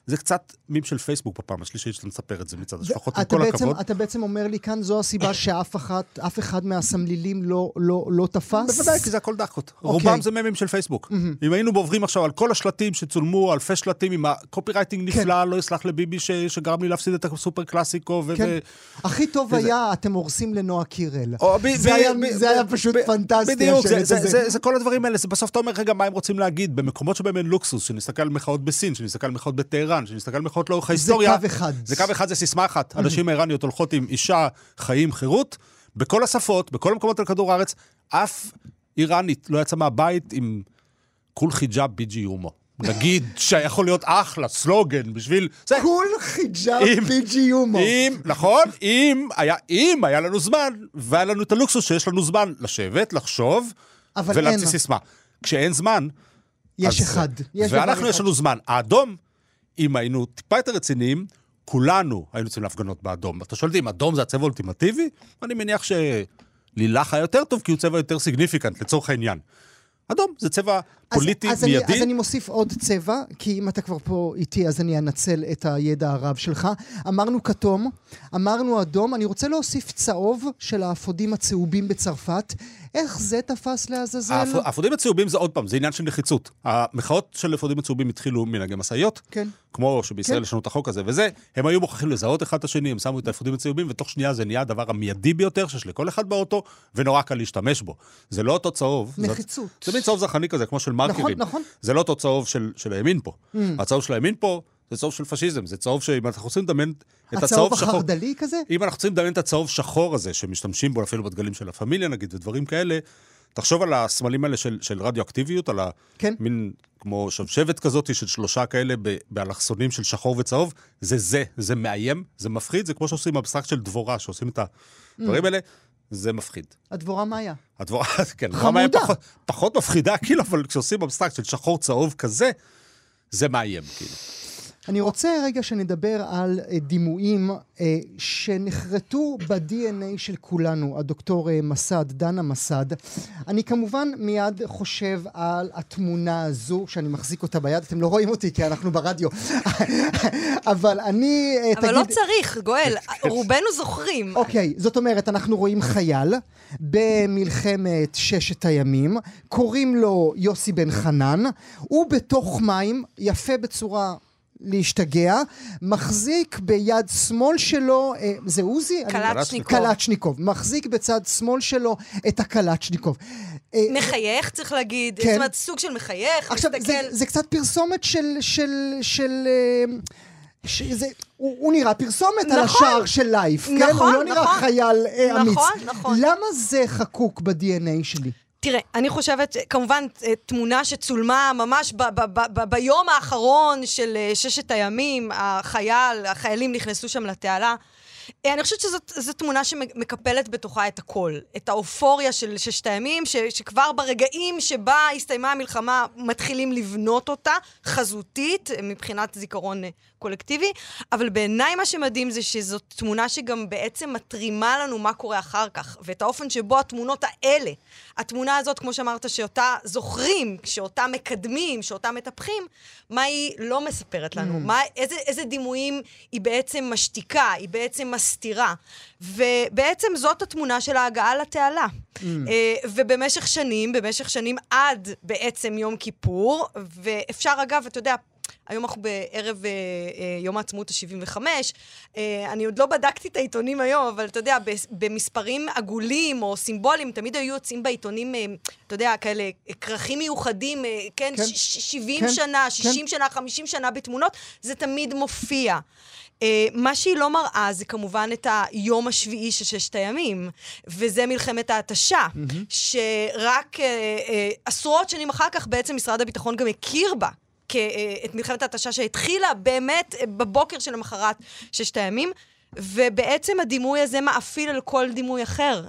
זה קצת מים של פייסבוק בפעם השלישית שאתה מספר את זה מצד השפחות, עם כל
בעצם,
הכבוד.
אתה בעצם אומר לי כאן, זו הסיבה שאף אחת, אף אחד מהסמלילים לא, לא, לא תפס?
בוודאי, כי זה הכל דחקות. Okay. אוקיי. רובם זה ממים של פייסבוק. Mm-hmm. אם היינו עוברים עכשיו על כל השלטים שצולמו, אלפי שלטים עם ה copywriting כן. נפלא, לא אסלח לביבי ש, שגרם לי להפסיד את הסופר קלאסיקו. ו- כן. ו-
הכי טוב וזה... היה, אתם הורסים לנועה קירל. או, ב- זה, ב- היה, ב- זה היה פשוט פנטסטי.
בדיוק, זה, זה, זה, זה, זה כל הדברים האלה. בסוף אתה אומר, רגע, מה הם רוצים להגיד? במקומות שבהם אין לוקסוס, שנסתכל על מחאות בסין, שנסתכל על מחאות בטהרן, שנסתכל על מחאות לאורך ההיסטוריה.
זה קו אחד.
זה קו אחד, זה סיסמה אחת. הנשים האיראניות הולכות עם אישה, חיים, חירות, בכל השפות, בכל המקומות על כדור הארץ. אף איראנית לא יצאה מהבית עם כול חיג'אב ביג'י יומו. נגיד שיכול להיות אחלה סלוגן בשביל...
כול חיג'אב ביג'י יומו.
אם, נכון, אם היה, אם היה לנו זמן, והיה לנו את הלוקסוס שיש לנו זמן לשבת, לחשוב, ולהמציא סיסמה. כשאין זמן...
יש אז, אחד.
יש ואנחנו, יש לנו זמן. האדום אם היינו טיפה יותר רציניים, כולנו היינו יוצאים להפגנות באדום. אתה שואל אותי אם אדום זה הצבע האולטימטיבי? אני מניח שלילך היה יותר טוב, כי הוא צבע יותר significant, לצורך העניין. אדום זה צבע פוליטי
אז, אז
מיידי.
אני, אז אני מוסיף עוד צבע, כי אם אתה כבר פה איתי, אז אני אנצל את הידע הרב שלך. אמרנו כתום, אמרנו אדום, אני רוצה להוסיף צהוב של האפודים הצהובים בצרפת. איך זה תפס לעזאזל?
האפודים הצהובים זה עוד פעם, זה עניין של נחיצות. המחאות של האפודים הצהובים התחילו מנהגי משאיות, כן. כמו שבישראל כן. ישנו את החוק הזה וזה, הם היו מוכרחים לזהות אחד את השני, הם שמו את האפודים הצהובים, ותוך שנייה זה נהיה הדבר המיידי ביותר שיש לכל אחד באוטו, ונורא קל להשתמש בו. זה לא אותו צהוב.
נחיצות.
זה, זה מין צהוב זרחני כזה, כמו של מרקרים. נכון, נכון. זה לא אותו צהוב של, של הימין פה. Mm. הצהוב של הימין פה זה צהוב של פשיזם, זה צהוב שאם אנחנו רוצים לדמיין את
הצהוב
שחור...
הצהוב החרד"לי כזה?
אם אנחנו רוצים לדמיין את הצהוב שחור הזה, שמשתמשים בו אפילו בדגלים של הפמיליה נגיד, ודברים כאלה, תחשוב על הסמלים האלה של, של רדיואקטיביות, על
כן.
המין כמו שבשבת כזאת של שלושה כאלה באלכסונים של שחור וצהוב, זה זה, זה מאיים, זה מפחיד, זה כמו שעושים אבסטרקט של דבורה, שעושים את הדברים mm. האלה. זה מפחיד.
הדבורה מאיה.
הדבורה, כן, הדבורה מאיה פחות, פחות מפחידה, כאילו, אבל כשעושים אבסטרקט של שחור צהוב כזה, זה מאיים, כאילו.
אני רוצה רגע שנדבר על אה, דימויים אה, שנחרטו ב-DNA של כולנו, הדוקטור אה, מסד, דנה מסד. אני כמובן מיד חושב על התמונה הזו, שאני מחזיק אותה ביד, אתם לא רואים אותי כי אנחנו ברדיו, אבל אני...
אבל תגיד... לא צריך, גואל, רובנו זוכרים.
אוקיי, זאת אומרת, אנחנו רואים חייל במלחמת ששת הימים, קוראים לו יוסי בן חנן, הוא בתוך מים, יפה בצורה... להשתגע, מחזיק ביד שמאל שלו, אה, זה עוזי?
קלצ'ניקוב.
קלצ'ניקוב. מחזיק בצד שמאל שלו את הקלצ'ניקוב.
אה, מחייך, צריך להגיד. כן. זאת אומרת, סוג של מחייך,
עכשיו, מסתכל... זה, זה קצת פרסומת של... של, של אה, שזה, הוא, הוא נראה פרסומת נכון, על השער של לייף, נכון, כן? הוא לא נראה נכון, חייל אה, אמיץ. נכון, נכון. למה זה חקוק ב-DNA שלי?
תראה, אני חושבת, כמובן, תמונה שצולמה ממש ב- ב- ב- ביום האחרון של אה, ששת הימים, החייל, החיילים נכנסו שם לתעלה. אה, אני חושבת שזו תמונה שמקפלת בתוכה את הכל. את האופוריה של ששת הימים, ש, שכבר ברגעים שבה הסתיימה המלחמה, מתחילים לבנות אותה, חזותית, מבחינת זיכרון אה, קולקטיבי. אבל בעיניי מה שמדהים זה שזאת תמונה שגם בעצם מתרימה לנו מה קורה אחר כך, ואת האופן שבו התמונות האלה, התמונה הזאת, כמו שאמרת, שאותה זוכרים, שאותה מקדמים, שאותה מטפחים, מה היא לא מספרת לנו, mm. מה, איזה, איזה דימויים היא בעצם משתיקה, היא בעצם מסתירה. ובעצם זאת התמונה של ההגעה לתעלה. Mm. אה, ובמשך שנים, במשך שנים עד בעצם יום כיפור, ואפשר אגב, אתה יודע, היום אנחנו בערב אה, אה, יום העצמאות ה-75. אה, אני עוד לא בדקתי את העיתונים היום, אבל אתה יודע, במספרים עגולים או סימבוליים, תמיד היו יוצאים בעיתונים, אה, אתה יודע, כאלה כרכים מיוחדים, אה, כן, כן. 70 כן, שנה, 60 כן. שנה, 50 שנה בתמונות, זה תמיד מופיע. Uh, מה שהיא לא מראה זה כמובן את היום השביעי של ששת הימים, וזה מלחמת ההתשה, mm-hmm. שרק uh, uh, עשרות שנים אחר כך בעצם משרד הביטחון גם הכיר בה. את מלחמת ההתשה שהתחילה באמת בבוקר של למחרת ששת הימים. ובעצם הדימוי הזה מאפיל על כל דימוי אחר.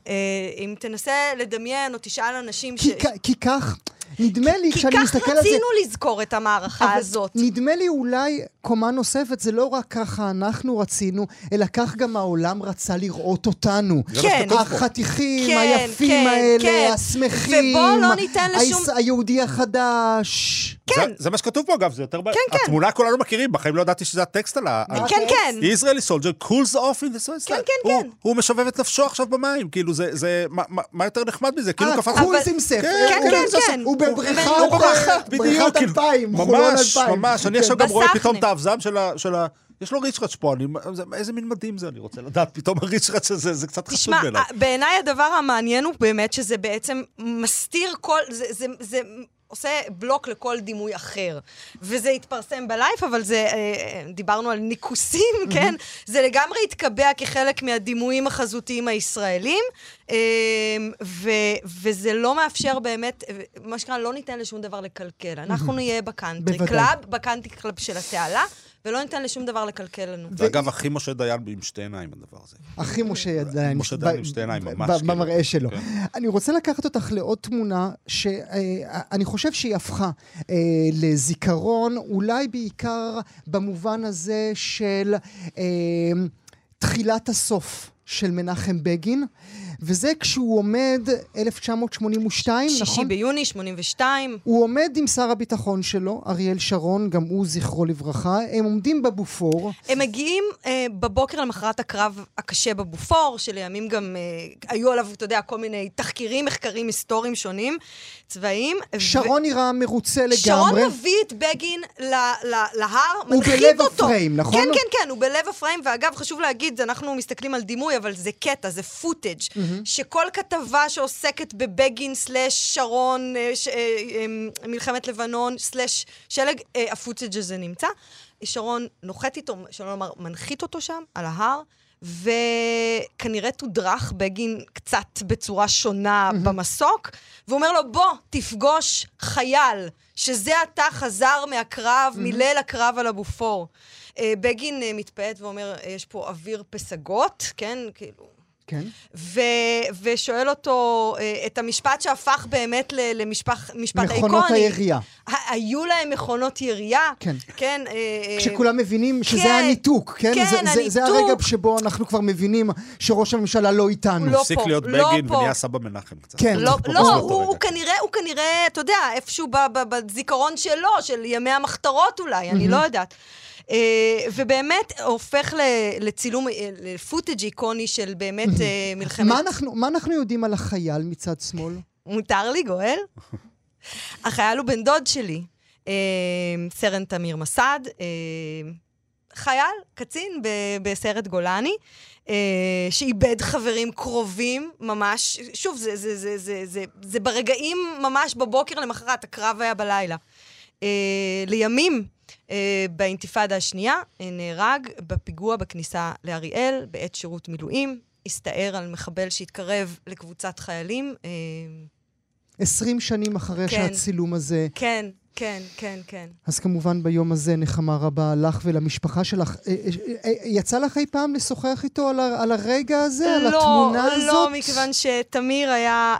אם תנסה לדמיין או תשאל אנשים
כי, ש... כי כך... נדמה לי, כשאני מסתכל על זה...
כי כך רצינו לזכור את המערכה הזאת.
נדמה לי אולי קומה נוספת, זה לא רק ככה אנחנו רצינו, אלא כך גם העולם רצה לראות אותנו.
כן.
החתיכים, כן, היפים כן, האלה, כן. השמחים.
ובואו לא ניתן לשום...
היהודי החדש.
כן. זה, זה מה שכתוב פה, אגב, זה יותר... כן, כן. התמונה כולנו מכירים, בחיים לא ידעתי שזה הטקסט על ה...
כן, כן.
Israeli soldier cools off in the Swiss
כן, כן, כן.
הוא משובב את נפשו עכשיו במים, כאילו, זה... מה יותר נחמד מזה? כאילו
קפץ... אה, קולס עם ספר.
כן, כן, כן.
הוא בבריכה, בריכת אלפיים, חולון אלפיים.
ממש, ממש. אני עכשיו גם רואה פתאום את האבזם של ה... יש לו ריצ'רץ' פה, אני, איזה מין מדהים זה, אני רוצה לדעת, פתאום הריצ'רץ' הזה, זה קצת חשוב בעיניי.
תשמע, בעיניי הדבר המעניין הוא באמת שזה בעצם מסתיר כל, זה, זה, זה עושה בלוק לכל דימוי אחר. וזה התפרסם בלייף, אבל זה, אה, דיברנו על ניקוסים, כן? זה לגמרי התקבע כחלק מהדימויים החזותיים הישראלים, אה, ו, וזה לא מאפשר באמת, מה שנקרא, לא ניתן לשום דבר לקלקל. אנחנו נהיה בקאנטרי קלאב, בקאנטרי קלאב של התעלה. ולא ניתן לשום דבר לקלקל לנו.
ואגב, הכי משה דיין עם שתי עיניים, הדבר הזה.
הכי משה דיין.
משה דיין עם שתי עיניים, ממש. כאילו.
במראה שלו. כן. אני רוצה לקחת אותך לעוד תמונה, שאני אה, חושב שהיא הפכה אה, לזיכרון, אולי בעיקר במובן הזה של אה, תחילת הסוף של מנחם בגין. וזה כשהוא עומד, 1982,
שישי נכון? שישי ביוני 82.
הוא עומד עם שר הביטחון שלו, אריאל שרון, גם הוא זכרו לברכה, הם עומדים בבופור.
הם מגיעים אה, בבוקר למחרת הקרב הקשה בבופור, שלימים גם אה, היו עליו, אתה יודע, כל מיני תחקירים, מחקרים היסטוריים שונים, צבאיים.
שרון ו... נראה מרוצה לגמרי.
שרון מביא את בגין ל- ל- להר,
מנחית אותו. הוא בלב הפריים, נכון?
כן, כן, כן, הוא בלב הפריים, ואגב, חשוב להגיד, אנחנו מסתכלים על דימוי, אבל זה קטע, זה footage. Mm-hmm. שכל כתבה שעוסקת בבגין slash שרון, אה, ש, אה, אה, מלחמת לבנון slash שלג, ה footage הזה נמצא. שרון נוחת איתו, שלא לומר, מנחית אותו שם, על ההר, וכנראה תודרך בגין קצת בצורה שונה mm-hmm. במסוק, והוא אומר לו, בוא, תפגוש חייל, שזה עתה חזר מהקרב, mm-hmm. מליל הקרב על הבופור. בגין מתפעט ואומר, יש פה אוויר פסגות, כן? כאילו,
כן.
ו- ושואל אותו אה, את המשפט שהפך באמת למשפט האיקוני.
מכונות הירייה.
היו להם מכונות ירייה.
כן.
כן.
אה, כשכולם מבינים שזה כן, הניתוק, כן?
כן,
זה,
הניתוק.
זה, זה הרגע שבו אנחנו כבר מבינים שראש הממשלה לא איתנו.
לא הפסיק להיות לא בגין ונהיה סבא מנחם קצת.
כן.
לא, לא הוא, הוא, כנראה, הוא כנראה, אתה יודע, איפשהו בזיכרון שלו, של ימי המחתרות אולי, אני לא יודעת. אה, ובאמת הופך לצילום, אה, לפוטג' איקוני של באמת אה, מלחמת...
מה אנחנו, מה אנחנו יודעים על החייל מצד שמאל?
מותר לי, גואל? החייל הוא בן דוד שלי, סרן תמיר מסד, חייל, קצין בסיירת גולני. שאיבד חברים קרובים ממש, שוב, זה, זה, זה, זה, זה, זה ברגעים ממש בבוקר למחרת, הקרב היה בלילה. לימים באינתיפאדה השנייה, אה, נהרג בפיגוע בכניסה לאריאל בעת שירות מילואים. הסתער על מחבל שהתקרב לקבוצת חיילים.
20 אה, שנים אחרי כן, שהצילום הזה...
כן, כן, כן, כן.
אז כמובן ביום הזה נחמה רבה לך ולמשפחה שלך. יצא לך אי פעם לשוחח איתו על, הרגע הזה, לא, על התמונה
לא,
הזאת?
לא, מכיוון שתמיר היה...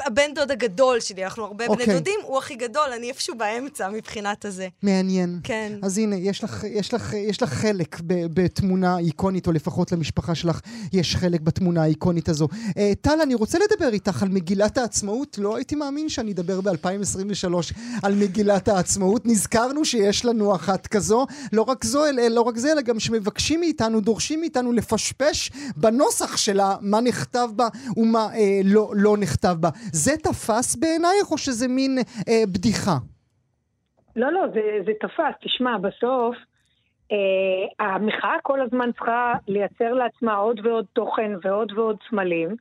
הבן דוד הגדול שלי, אנחנו הרבה okay. בני אוקיי. דודים, הוא הכי גדול, אני איפשהו באמצע מבחינת הזה.
מעניין.
כן.
אז הנה, יש לך, יש לך, יש לך חלק ב, בתמונה איקונית, או לפחות למשפחה שלך יש חלק בתמונה האיקונית הזו. Uh, טל, אני רוצה לדבר איתך על מגילת העצמאות. לא הייתי מאמין שאני אדבר ב-2023 על מגילת העצמאות. נזכרנו שיש לנו אחת כזו. לא רק זו, אלא, לא רק זה, אלא גם שמבקשים מאיתנו, דורשים מאיתנו לפשפש בנוסח שלה מה נכתב בה ומה אה, לא, לא נכתב בה. זה תפס בעינייך או שזה מין אה, בדיחה?
לא, לא, זה, זה תפס. תשמע, בסוף אה, המחאה כל הזמן צריכה לייצר לעצמה עוד ועוד תוכן ועוד ועוד סמלים.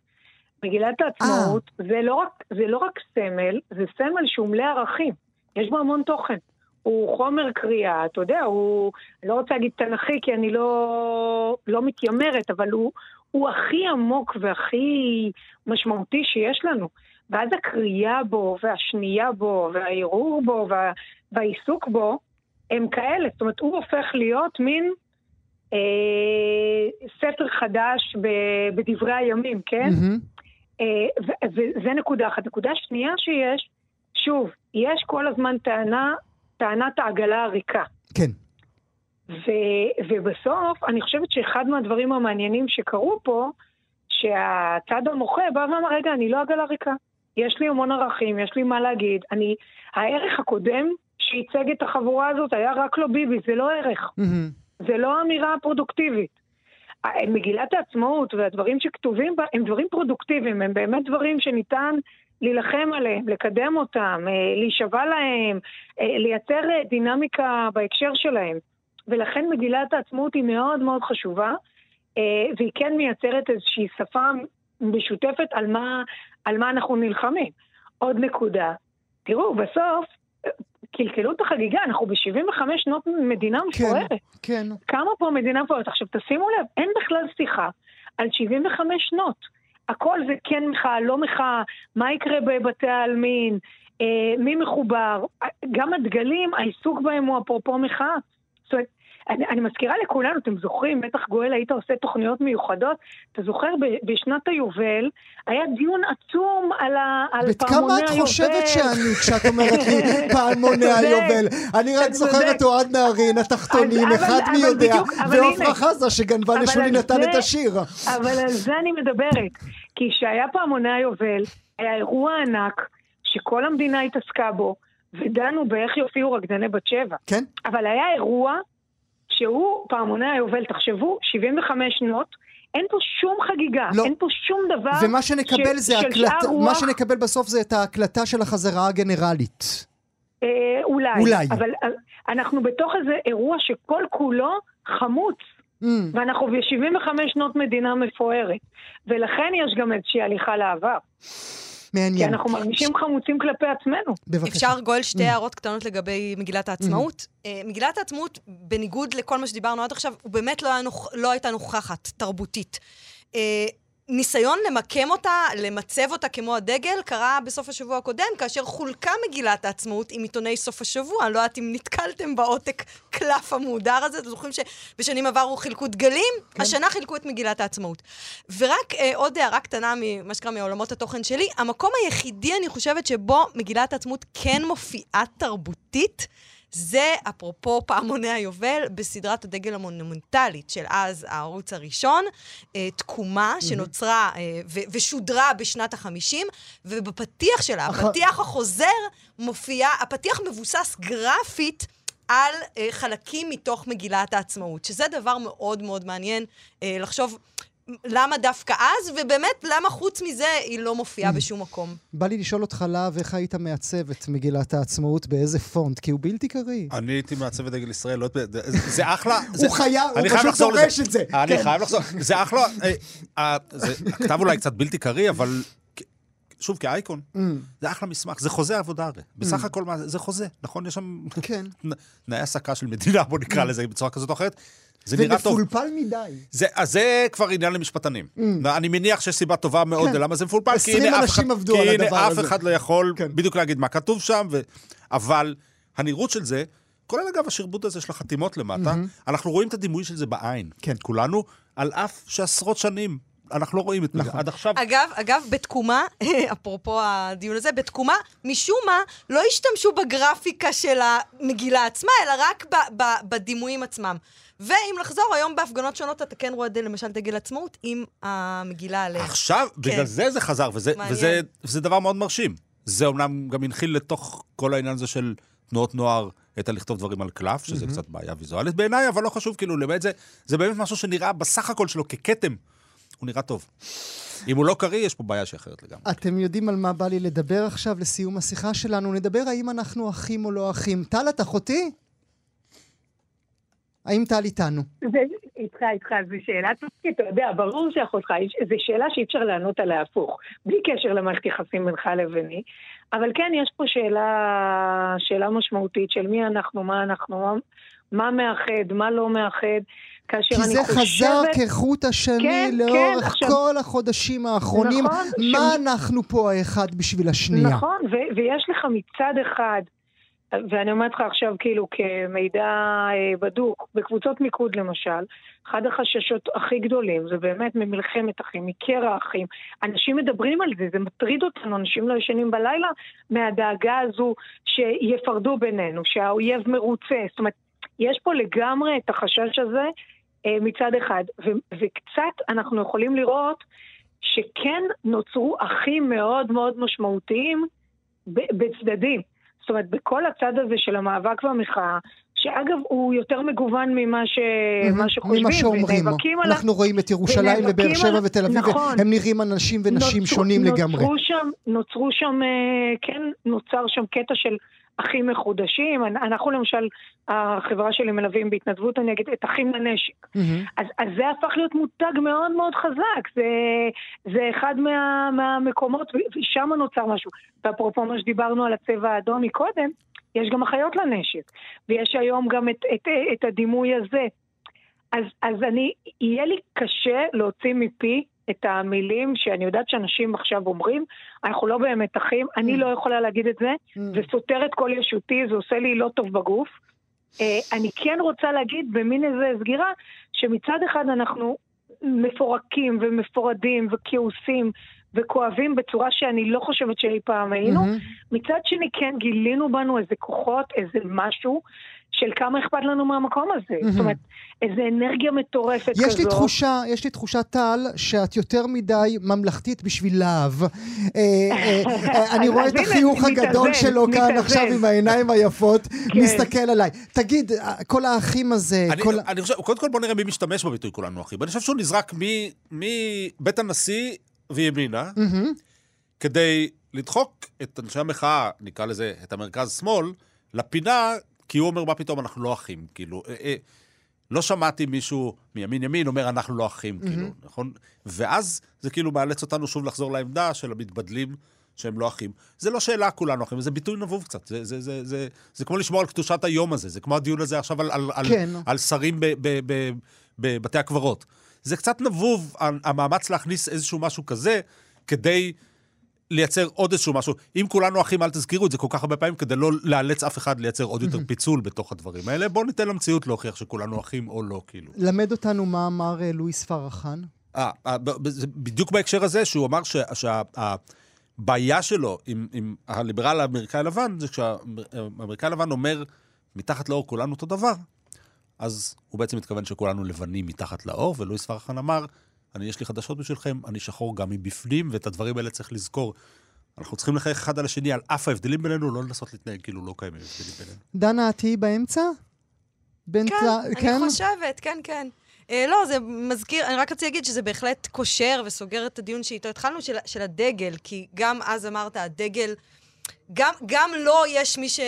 מגילת העצמאות אה. זה לא, רק, זה לא רק סמל, זה סמל שהוא מלא ערכים. יש בו המון תוכן. הוא חומר קריאה, אתה יודע, הוא, לא רוצה להגיד תנכי כי אני לא, לא מתיימרת, אבל הוא, הוא הכי עמוק והכי משמעותי שיש לנו. ואז הקריאה בו, והשנייה בו, והערעור בו, וה, והעיסוק בו, הם כאלה. זאת אומרת, הוא הופך להיות מין אה, ספר חדש ב, בדברי הימים, כן? Mm-hmm. אה, וזה נקודה אחת. נקודה שנייה שיש, שוב, יש כל הזמן טענה, טענת העגלה הריקה.
כן.
ו- ובסוף, אני חושבת שאחד מהדברים המעניינים שקרו פה, שהצד המוחה בא ואמר, רגע, אני לא עגלה ריקה. יש לי המון ערכים, יש לי מה להגיד. אני, הערך הקודם שייצג את החבורה הזאת היה רק לא ביבי, זה לא ערך. Mm-hmm. זה לא אמירה פרודוקטיבית. מגילת העצמאות והדברים שכתובים בה הם דברים פרודוקטיביים, הם באמת דברים שניתן להילחם עליהם, לקדם אותם, אה, להישבע להם, אה, לייצר אה, דינמיקה בהקשר שלהם. ולכן מגילת העצמאות היא מאוד מאוד חשובה, והיא כן מייצרת איזושהי שפה משותפת על מה, על מה אנחנו נלחמים. עוד נקודה, תראו, בסוף קלקלו את החגיגה, אנחנו ב-75 שנות מדינה
כן, מפוארת. כן, כן.
כמה פה מדינה מפוארת? עכשיו, תשימו לב, אין בכלל שיחה על 75 שנות. הכל זה כן מחאה, לא מחאה, מה יקרה בבתי העלמין, אה, מי מחובר. גם הדגלים, העיסוק בהם הוא אפרופו מחאה. זאת אומרת, אני, אני מזכירה לכולנו, אתם זוכרים, בטח גואל היית עושה תוכניות מיוחדות, אתה זוכר, ב, בשנת היובל היה דיון עצום על, ה, על פעמוני היובל.
בת כמה את חושבת שאני כשאת אומרת לי פעמוני היובל? אני רק זוכר את אוהד נהרין, התחתונים, אחד מי יודע, ועופרה חזה שגנבה לשולי נתן את השיר.
אבל על זה אני מדברת, כי כשהיה פעמוני היובל, היה אירוע ענק, שכל המדינה התעסקה בו, ודנו באיך יופיעו רקדני בת שבע.
כן.
אבל היה אירוע שהוא פעמוני היובל, תחשבו, 75 שנות, אין פה שום חגיגה, לא. אין פה שום דבר
ומה שנקבל ש... זה הקלטה, רוח... מה שנקבל בסוף זה את ההקלטה של החזרה הגנרלית.
אה, אולי.
אולי.
אבל אה, אנחנו בתוך איזה אירוע שכל כולו חמוץ. Mm. ואנחנו ב-75 שנות מדינה מפוארת. ולכן יש גם איזושהי הליכה לעבר.
מעניין.
כי אנחנו מרגישים חמוצים כלפי עצמנו.
בבקשה. אפשר, גואל, שתי mm. הערות קטנות לגבי מגילת העצמאות. Mm-hmm. מגילת העצמאות, בניגוד לכל מה שדיברנו עד עכשיו, הוא באמת לא, נוכ... לא הייתה נוכחת תרבותית. ניסיון למקם אותה, למצב אותה כמו הדגל, קרה בסוף השבוע הקודם, כאשר חולקה מגילת העצמאות עם עיתוני סוף השבוע. אני לא יודעת אם נתקלתם בעותק קלף המהודר הזה. אתם זוכרים שבשנים עברו חילקו דגלים? כן. השנה חילקו את מגילת העצמאות. ורק אה, עוד הערה קטנה ממה שקרה מעולמות התוכן שלי, המקום היחידי, אני חושבת, שבו מגילת העצמאות כן מופיעה תרבותית, זה, אפרופו פעמוני היובל, בסדרת הדגל המונומנטלית של אז, הערוץ הראשון, אה, תקומה שנוצרה אה, ושודרה בשנת החמישים, ובפתיח שלה, הפתיח החוזר, מופיע, הפתיח מבוסס גרפית. על אה, חלקים מתוך מגילת העצמאות, שזה דבר מאוד מאוד מעניין אה, לחשוב למה דווקא אז, ובאמת, למה חוץ מזה היא לא מופיעה mm. בשום מקום.
בא לי לשאול אותך, להב, איך היית מעצב את מגילת העצמאות, באיזה פונט? כי הוא בלתי קריא.
אני הייתי מעצב את דגל ישראל, לא זה אחלה.
הוא חייב, הוא פשוט דורש את זה.
אני כן. חייב לחזור, זה אחלה. אה, אה, הכתב אולי קצת בלתי קריא, אבל שוב, כאייקון, mm. זה אחלה מסמך, זה חוזה עבודה הרי. בסך mm. הכל, זה חוזה, נכון? יש שם כן. תנאי העסקה של מדינה, בוא נקרא לזה בצורה כזאת או אחרת.
זה נראה טוב. זה מפולפל מדי.
זה, אז זה כבר עניין למשפטנים. Mm. אני מניח שיש סיבה טובה מאוד כן. למה זה מפולפל.
20 אנשים עבדו על הדבר
הזה. כי הנה אף אחד לא יכול כן. בדיוק להגיד מה כתוב שם, ו... אבל הנראות של זה, כולל אגב השרבוט הזה של החתימות למטה, mm-hmm. אנחנו רואים את הדימוי של זה בעין. כן. כולנו, על אף שעשרות שנים אנחנו לא רואים את זה. נכון. עד עכשיו...
אגב, אגב, בתקומה, אפרופו הדיון הזה, בתקומה, משום מה, לא השתמשו בגרפיקה של המגילה עצמה, אלא רק ב- ב- בדימויים עצמם. ואם לחזור, היום בהפגנות שונות אתה כן רואה למשל דגל עצמאות עם המגילה עליה.
עכשיו, כן. בגלל זה זה חזר, וזה, וזה, וזה דבר מאוד מרשים. זה אומנם גם הנחיל לתוך כל העניין הזה של תנועות נוער, את הלכתוב דברים על קלף, שזה mm-hmm. קצת בעיה ויזואלית בעיניי, אבל לא חשוב, כאילו, באמת זה, זה באמת משהו שנראה בסך הכל שלו ככתם. הוא נראה טוב. אם הוא לא קריא, יש פה בעיה שאחרת לגמרי.
אתם יודעים על מה בא לי לדבר עכשיו לסיום השיחה שלנו? נדבר האם אנחנו אחים או לא אחים. טל, את אחותי? האם טל איתנו?
איתך, איתך, זו שאלה טובה, אתה יודע, ברור שאחותך, זו שאלה שאי אפשר לענות עליה הפוך, בלי קשר למערכת יחסים בינך לביני, אבל כן, יש פה שאלה, שאלה משמעותית של מי אנחנו, מה אנחנו, מה, מה מאחד, מה לא מאחד. כאשר אני חושבת...
כי זה חזר כחוט השני כן, לאורך כן, עכשיו... כל החודשים האחרונים. נכון, מה ש... אנחנו פה האחד בשביל השנייה?
נכון, ו- ויש לך מצד אחד ואני אומרת לך עכשיו כאילו כמידע אה, בדוק, בקבוצות מיקוד למשל, אחד החששות הכי גדולים זה באמת ממלחמת אחים, מקרע אחים. אנשים מדברים על זה, זה מטריד אותנו, אנשים לא ישנים בלילה מהדאגה הזו שיפרדו בינינו, שהאויב מרוצה. זאת אומרת, יש פה לגמרי את החשש הזה מצד אחד, ו- וקצת אנחנו יכולים לראות שכן נוצרו אחים מאוד מאוד משמעותיים בצדדים. זאת אומרת, בכל הצד הזה של המאבק והמחאה, שאגב, הוא יותר מגוון ממה, ש... mm-hmm, שחושבים.
ממה שאומרים. אנחנו רואים את ירושלים ובאר שבע על... ותל אביב, נכון. הם נראים אנשים ונשים נוצרו, שונים נוצרו לגמרי.
שם, נוצרו שם, אה, כן, נוצר שם קטע של אחים מחודשים. אנחנו למשל, החברה שלי מלווים בהתנדבות, אני אגיד, את אחים לנשק. Mm-hmm. אז, אז זה הפך להיות מותג מאוד מאוד חזק. זה, זה אחד מה, מהמקומות, ושם נוצר משהו. ואפרופו מה שדיברנו על הצבע האדום מקודם, יש גם אחיות לנשק. ויש היום גם את, את, את הדימוי הזה. אז, אז אני, יהיה לי קשה להוציא מפי את המילים שאני יודעת שאנשים עכשיו אומרים, אנחנו לא באמת אחים, אני. לא יכולה להגיד את זה, mm. זה סותר את כל ישותי, זה עושה לי לא טוב בגוף. Uh, אני כן רוצה להגיד במין איזה סגירה, שמצד אחד אנחנו מפורקים ומפורדים וכעוסים וכואבים בצורה שאני לא חושבת שאי פעם היינו. Mm-hmm. מצד שני כן גילינו בנו איזה כוחות, איזה משהו של כמה אכפת לנו מהמקום הזה. Mm-hmm. זאת אומרת, איזו אנרגיה מטורפת
יש כזו. לי תחושה, יש לי תחושה, טל, שאת יותר מדי ממלכתית בשביל להב. אה, אה, אה, אני רואה את החיוך הגדול שלו כאן עכשיו עם העיניים היפות, כן. מסתכל עליי. תגיד, כל האחים הזה...
אני חושב, קודם כל בוא נראה מי משתמש בביטוי כולנו אחים. אני חושב שהוא נזרק מבית הנשיא וימינה, כדי לדחוק את אנשי המחאה, נקרא לזה, את המרכז-שמאל, לפינה כי הוא אומר, מה פתאום, אנחנו לא אחים, כאילו. אה, אה, לא שמעתי מישהו מימין ימין אומר, אנחנו לא אחים, mm-hmm. כאילו, נכון? ואז זה כאילו מאלץ אותנו שוב לחזור לעמדה של המתבדלים שהם לא אחים. זה לא שאלה כולנו אחים, זה ביטוי נבוב קצת. זה, זה, זה, זה, זה כמו לשמור על קדושת היום הזה, זה כמו הדיון הזה עכשיו על, על, כן. על, על שרים בבתי הקברות. זה קצת נבוב, המאמץ להכניס איזשהו משהו כזה, כדי לייצר עוד איזשהו משהו. אם כולנו אחים, אל תזכירו את זה כל כך הרבה פעמים, כדי לא לאלץ אף אחד לייצר עוד יותר פיצול בתוך הדברים האלה. בואו ניתן למציאות להוכיח שכולנו אחים או לא, כאילו.
למד אותנו מה אמר אה, לואיס פרחן.
אה, אה בדיוק בהקשר הזה, שהוא אמר שהבעיה שלו עם, עם הליברל האמריקאי הלבן, זה כשהאמריקאי הלבן אומר, מתחת לאור כולנו אותו דבר, אז הוא בעצם מתכוון שכולנו לבנים מתחת לאור, ולואיס פרחן אמר, אני, יש לי חדשות בשבילכם, אני שחור גם מבפנים, ואת הדברים האלה צריך לזכור. אנחנו צריכים לחייך אחד על השני על אף ההבדלים בינינו, לא לנסות להתנהג כאילו לא קיימים הבדלים בינינו.
דנה, את תהיי באמצע?
כן, אני כן? חושבת, כן, כן. אה, לא, זה מזכיר, אני רק רציתי להגיד שזה בהחלט קושר וסוגר את הדיון שאיתו התחלנו, של, של הדגל, כי גם אז אמרת, הדגל, גם, גם לא יש מי ש...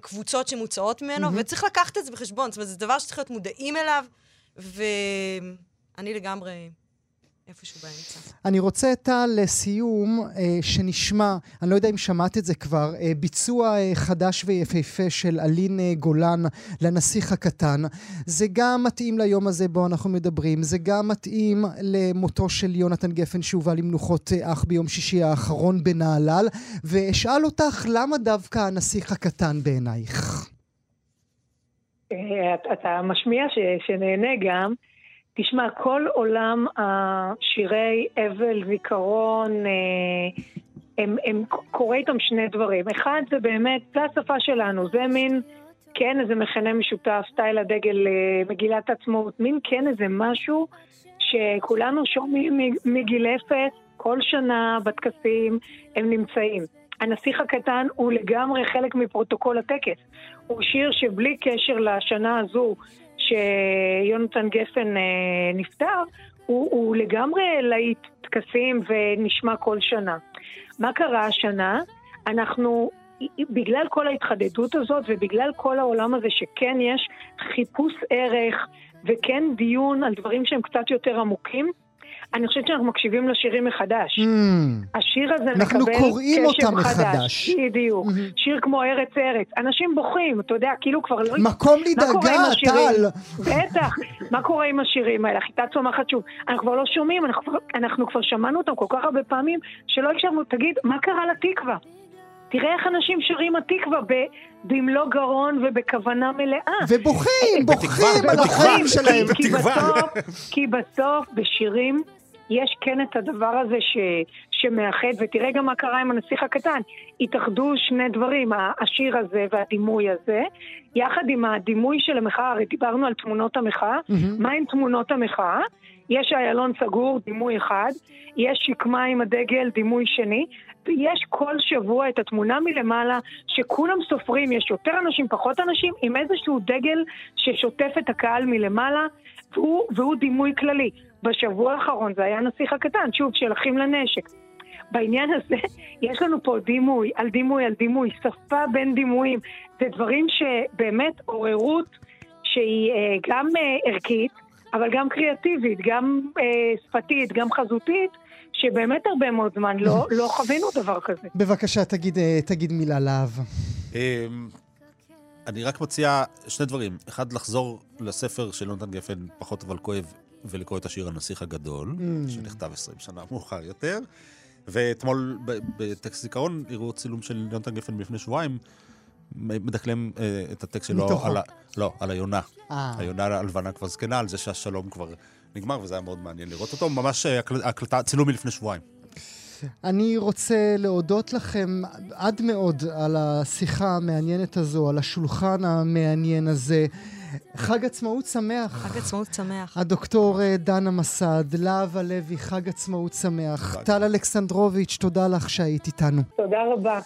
קבוצות שמוצאות ממנו, mm-hmm. וצריך לקחת את זה בחשבון. זאת אומרת, זה דבר שצריך להיות מודעים אליו, ואני לגמרי... איפשהו באמצע.
אני רוצה, טל, לסיום, אה, שנשמע, אני לא יודע אם שמעת את זה כבר, אה, ביצוע אה, חדש ויפהפה של אלין אה, גולן לנסיך הקטן. זה גם מתאים ליום הזה בו אנחנו מדברים, זה גם מתאים למותו של יונתן גפן שהובא למנוחות אה, אח ביום שישי האחרון בנהלל, ואשאל אותך, למה דווקא הנסיך הקטן בעינייך?
אה, אתה משמיע שנהנה גם. תשמע, כל עולם השירי אבל, זיכרון, אה, הם, הם קורה איתם שני דברים. אחד זה באמת, זה השפה שלנו, זה מין, כן, איזה מכנה משותף, סטייל הדגל, אה, מגילת העצמאות, מין כן איזה משהו שכולנו שומעים מגיל אפס, כל שנה בטקסים הם נמצאים. הנסיך הקטן הוא לגמרי חלק מפרוטוקול הטקס. הוא שיר שבלי קשר לשנה הזו שיונתן גפן אה, נפטר, הוא, הוא לגמרי להיט טקסים ונשמע כל שנה. מה קרה השנה? אנחנו, בגלל כל ההתחדדות הזאת ובגלל כל העולם הזה שכן יש חיפוש ערך וכן דיון על דברים שהם קצת יותר עמוקים, אני חושבת שאנחנו מקשיבים לשירים מחדש. Mm. השיר הזה מקבל. אנחנו
קוראים אותם מחדש.
בדיוק. Mm-hmm. שיר כמו ארץ ארץ. אנשים בוכים, אתה יודע, כאילו כבר לא...
מקום לדאגה, טל.
בטח. מה קורה עם השירים האלה? חיטה צומחת שוב. אנחנו כבר לא שומעים, אנחנו, אנחנו כבר שמענו אותם כל כך הרבה פעמים, שלא הקשבנו. תגיד, מה קרה לתקווה? תראה איך אנשים שרים התקווה במלוא גרון ובכוונה מלאה.
ובוכים, בוכים על החיים שלהם.
כי בסוף, בשירים יש כן את הדבר הזה ש, שמאחד, ותראה גם מה קרה עם הנסיך הקטן. התאחדו שני דברים, השיר הזה והדימוי הזה, יחד עם הדימוי של המחאה, הרי דיברנו על תמונות המחאה, mm-hmm. מה עם תמונות המחאה? יש איילון סגור, דימוי אחד, יש שקמה עם הדגל, דימוי שני, ויש כל שבוע את התמונה מלמעלה, שכולם סופרים, יש יותר אנשים, פחות אנשים, עם איזשהו דגל ששוטף את הקהל מלמעלה, והוא, והוא דימוי כללי. בשבוע האחרון זה היה הנסיך הקטן, שוב, של אחים לנשק. בעניין הזה, יש לנו פה דימוי על דימוי על דימוי, שפה בין דימויים. זה דברים שבאמת עוררות שהיא אה, גם אה, ערכית, אבל גם קריאטיבית, גם אה, שפתית, גם חזותית, שבאמת הרבה מאוד זמן לא, לא חווינו דבר כזה.
בבקשה, תגיד, תגיד מילה להב. אמ,
אני רק מציע שני דברים. אחד, לחזור לספר של יונתן גפן, פחות אבל כואב, ולקרוא את השיר הנסיך הגדול, mm. שנכתב 20 שנה מאוחר יותר. ואתמול בטקסט זיכרון הראו צילום של יונתן גפן מלפני שבועיים, מדקלם אה, את הטקסט שלו מתוכו. על, ה, לא, על היונה. אה. היונה הלבנה כבר זקנה, על זה שהשלום כבר נגמר, וזה היה מאוד מעניין לראות אותו. ממש אה, הקלטה, צילום מלפני שבועיים.
אני רוצה להודות לכם עד מאוד על השיחה המעניינת הזו, על השולחן המעניין הזה. חג עצמאות שמח.
חג עצמאות שמח.
הדוקטור אה, דנה מסד, להב הלוי, חג עצמאות שמח. טל אלכסנדרוביץ', תודה לך שהיית איתנו.
תודה רבה.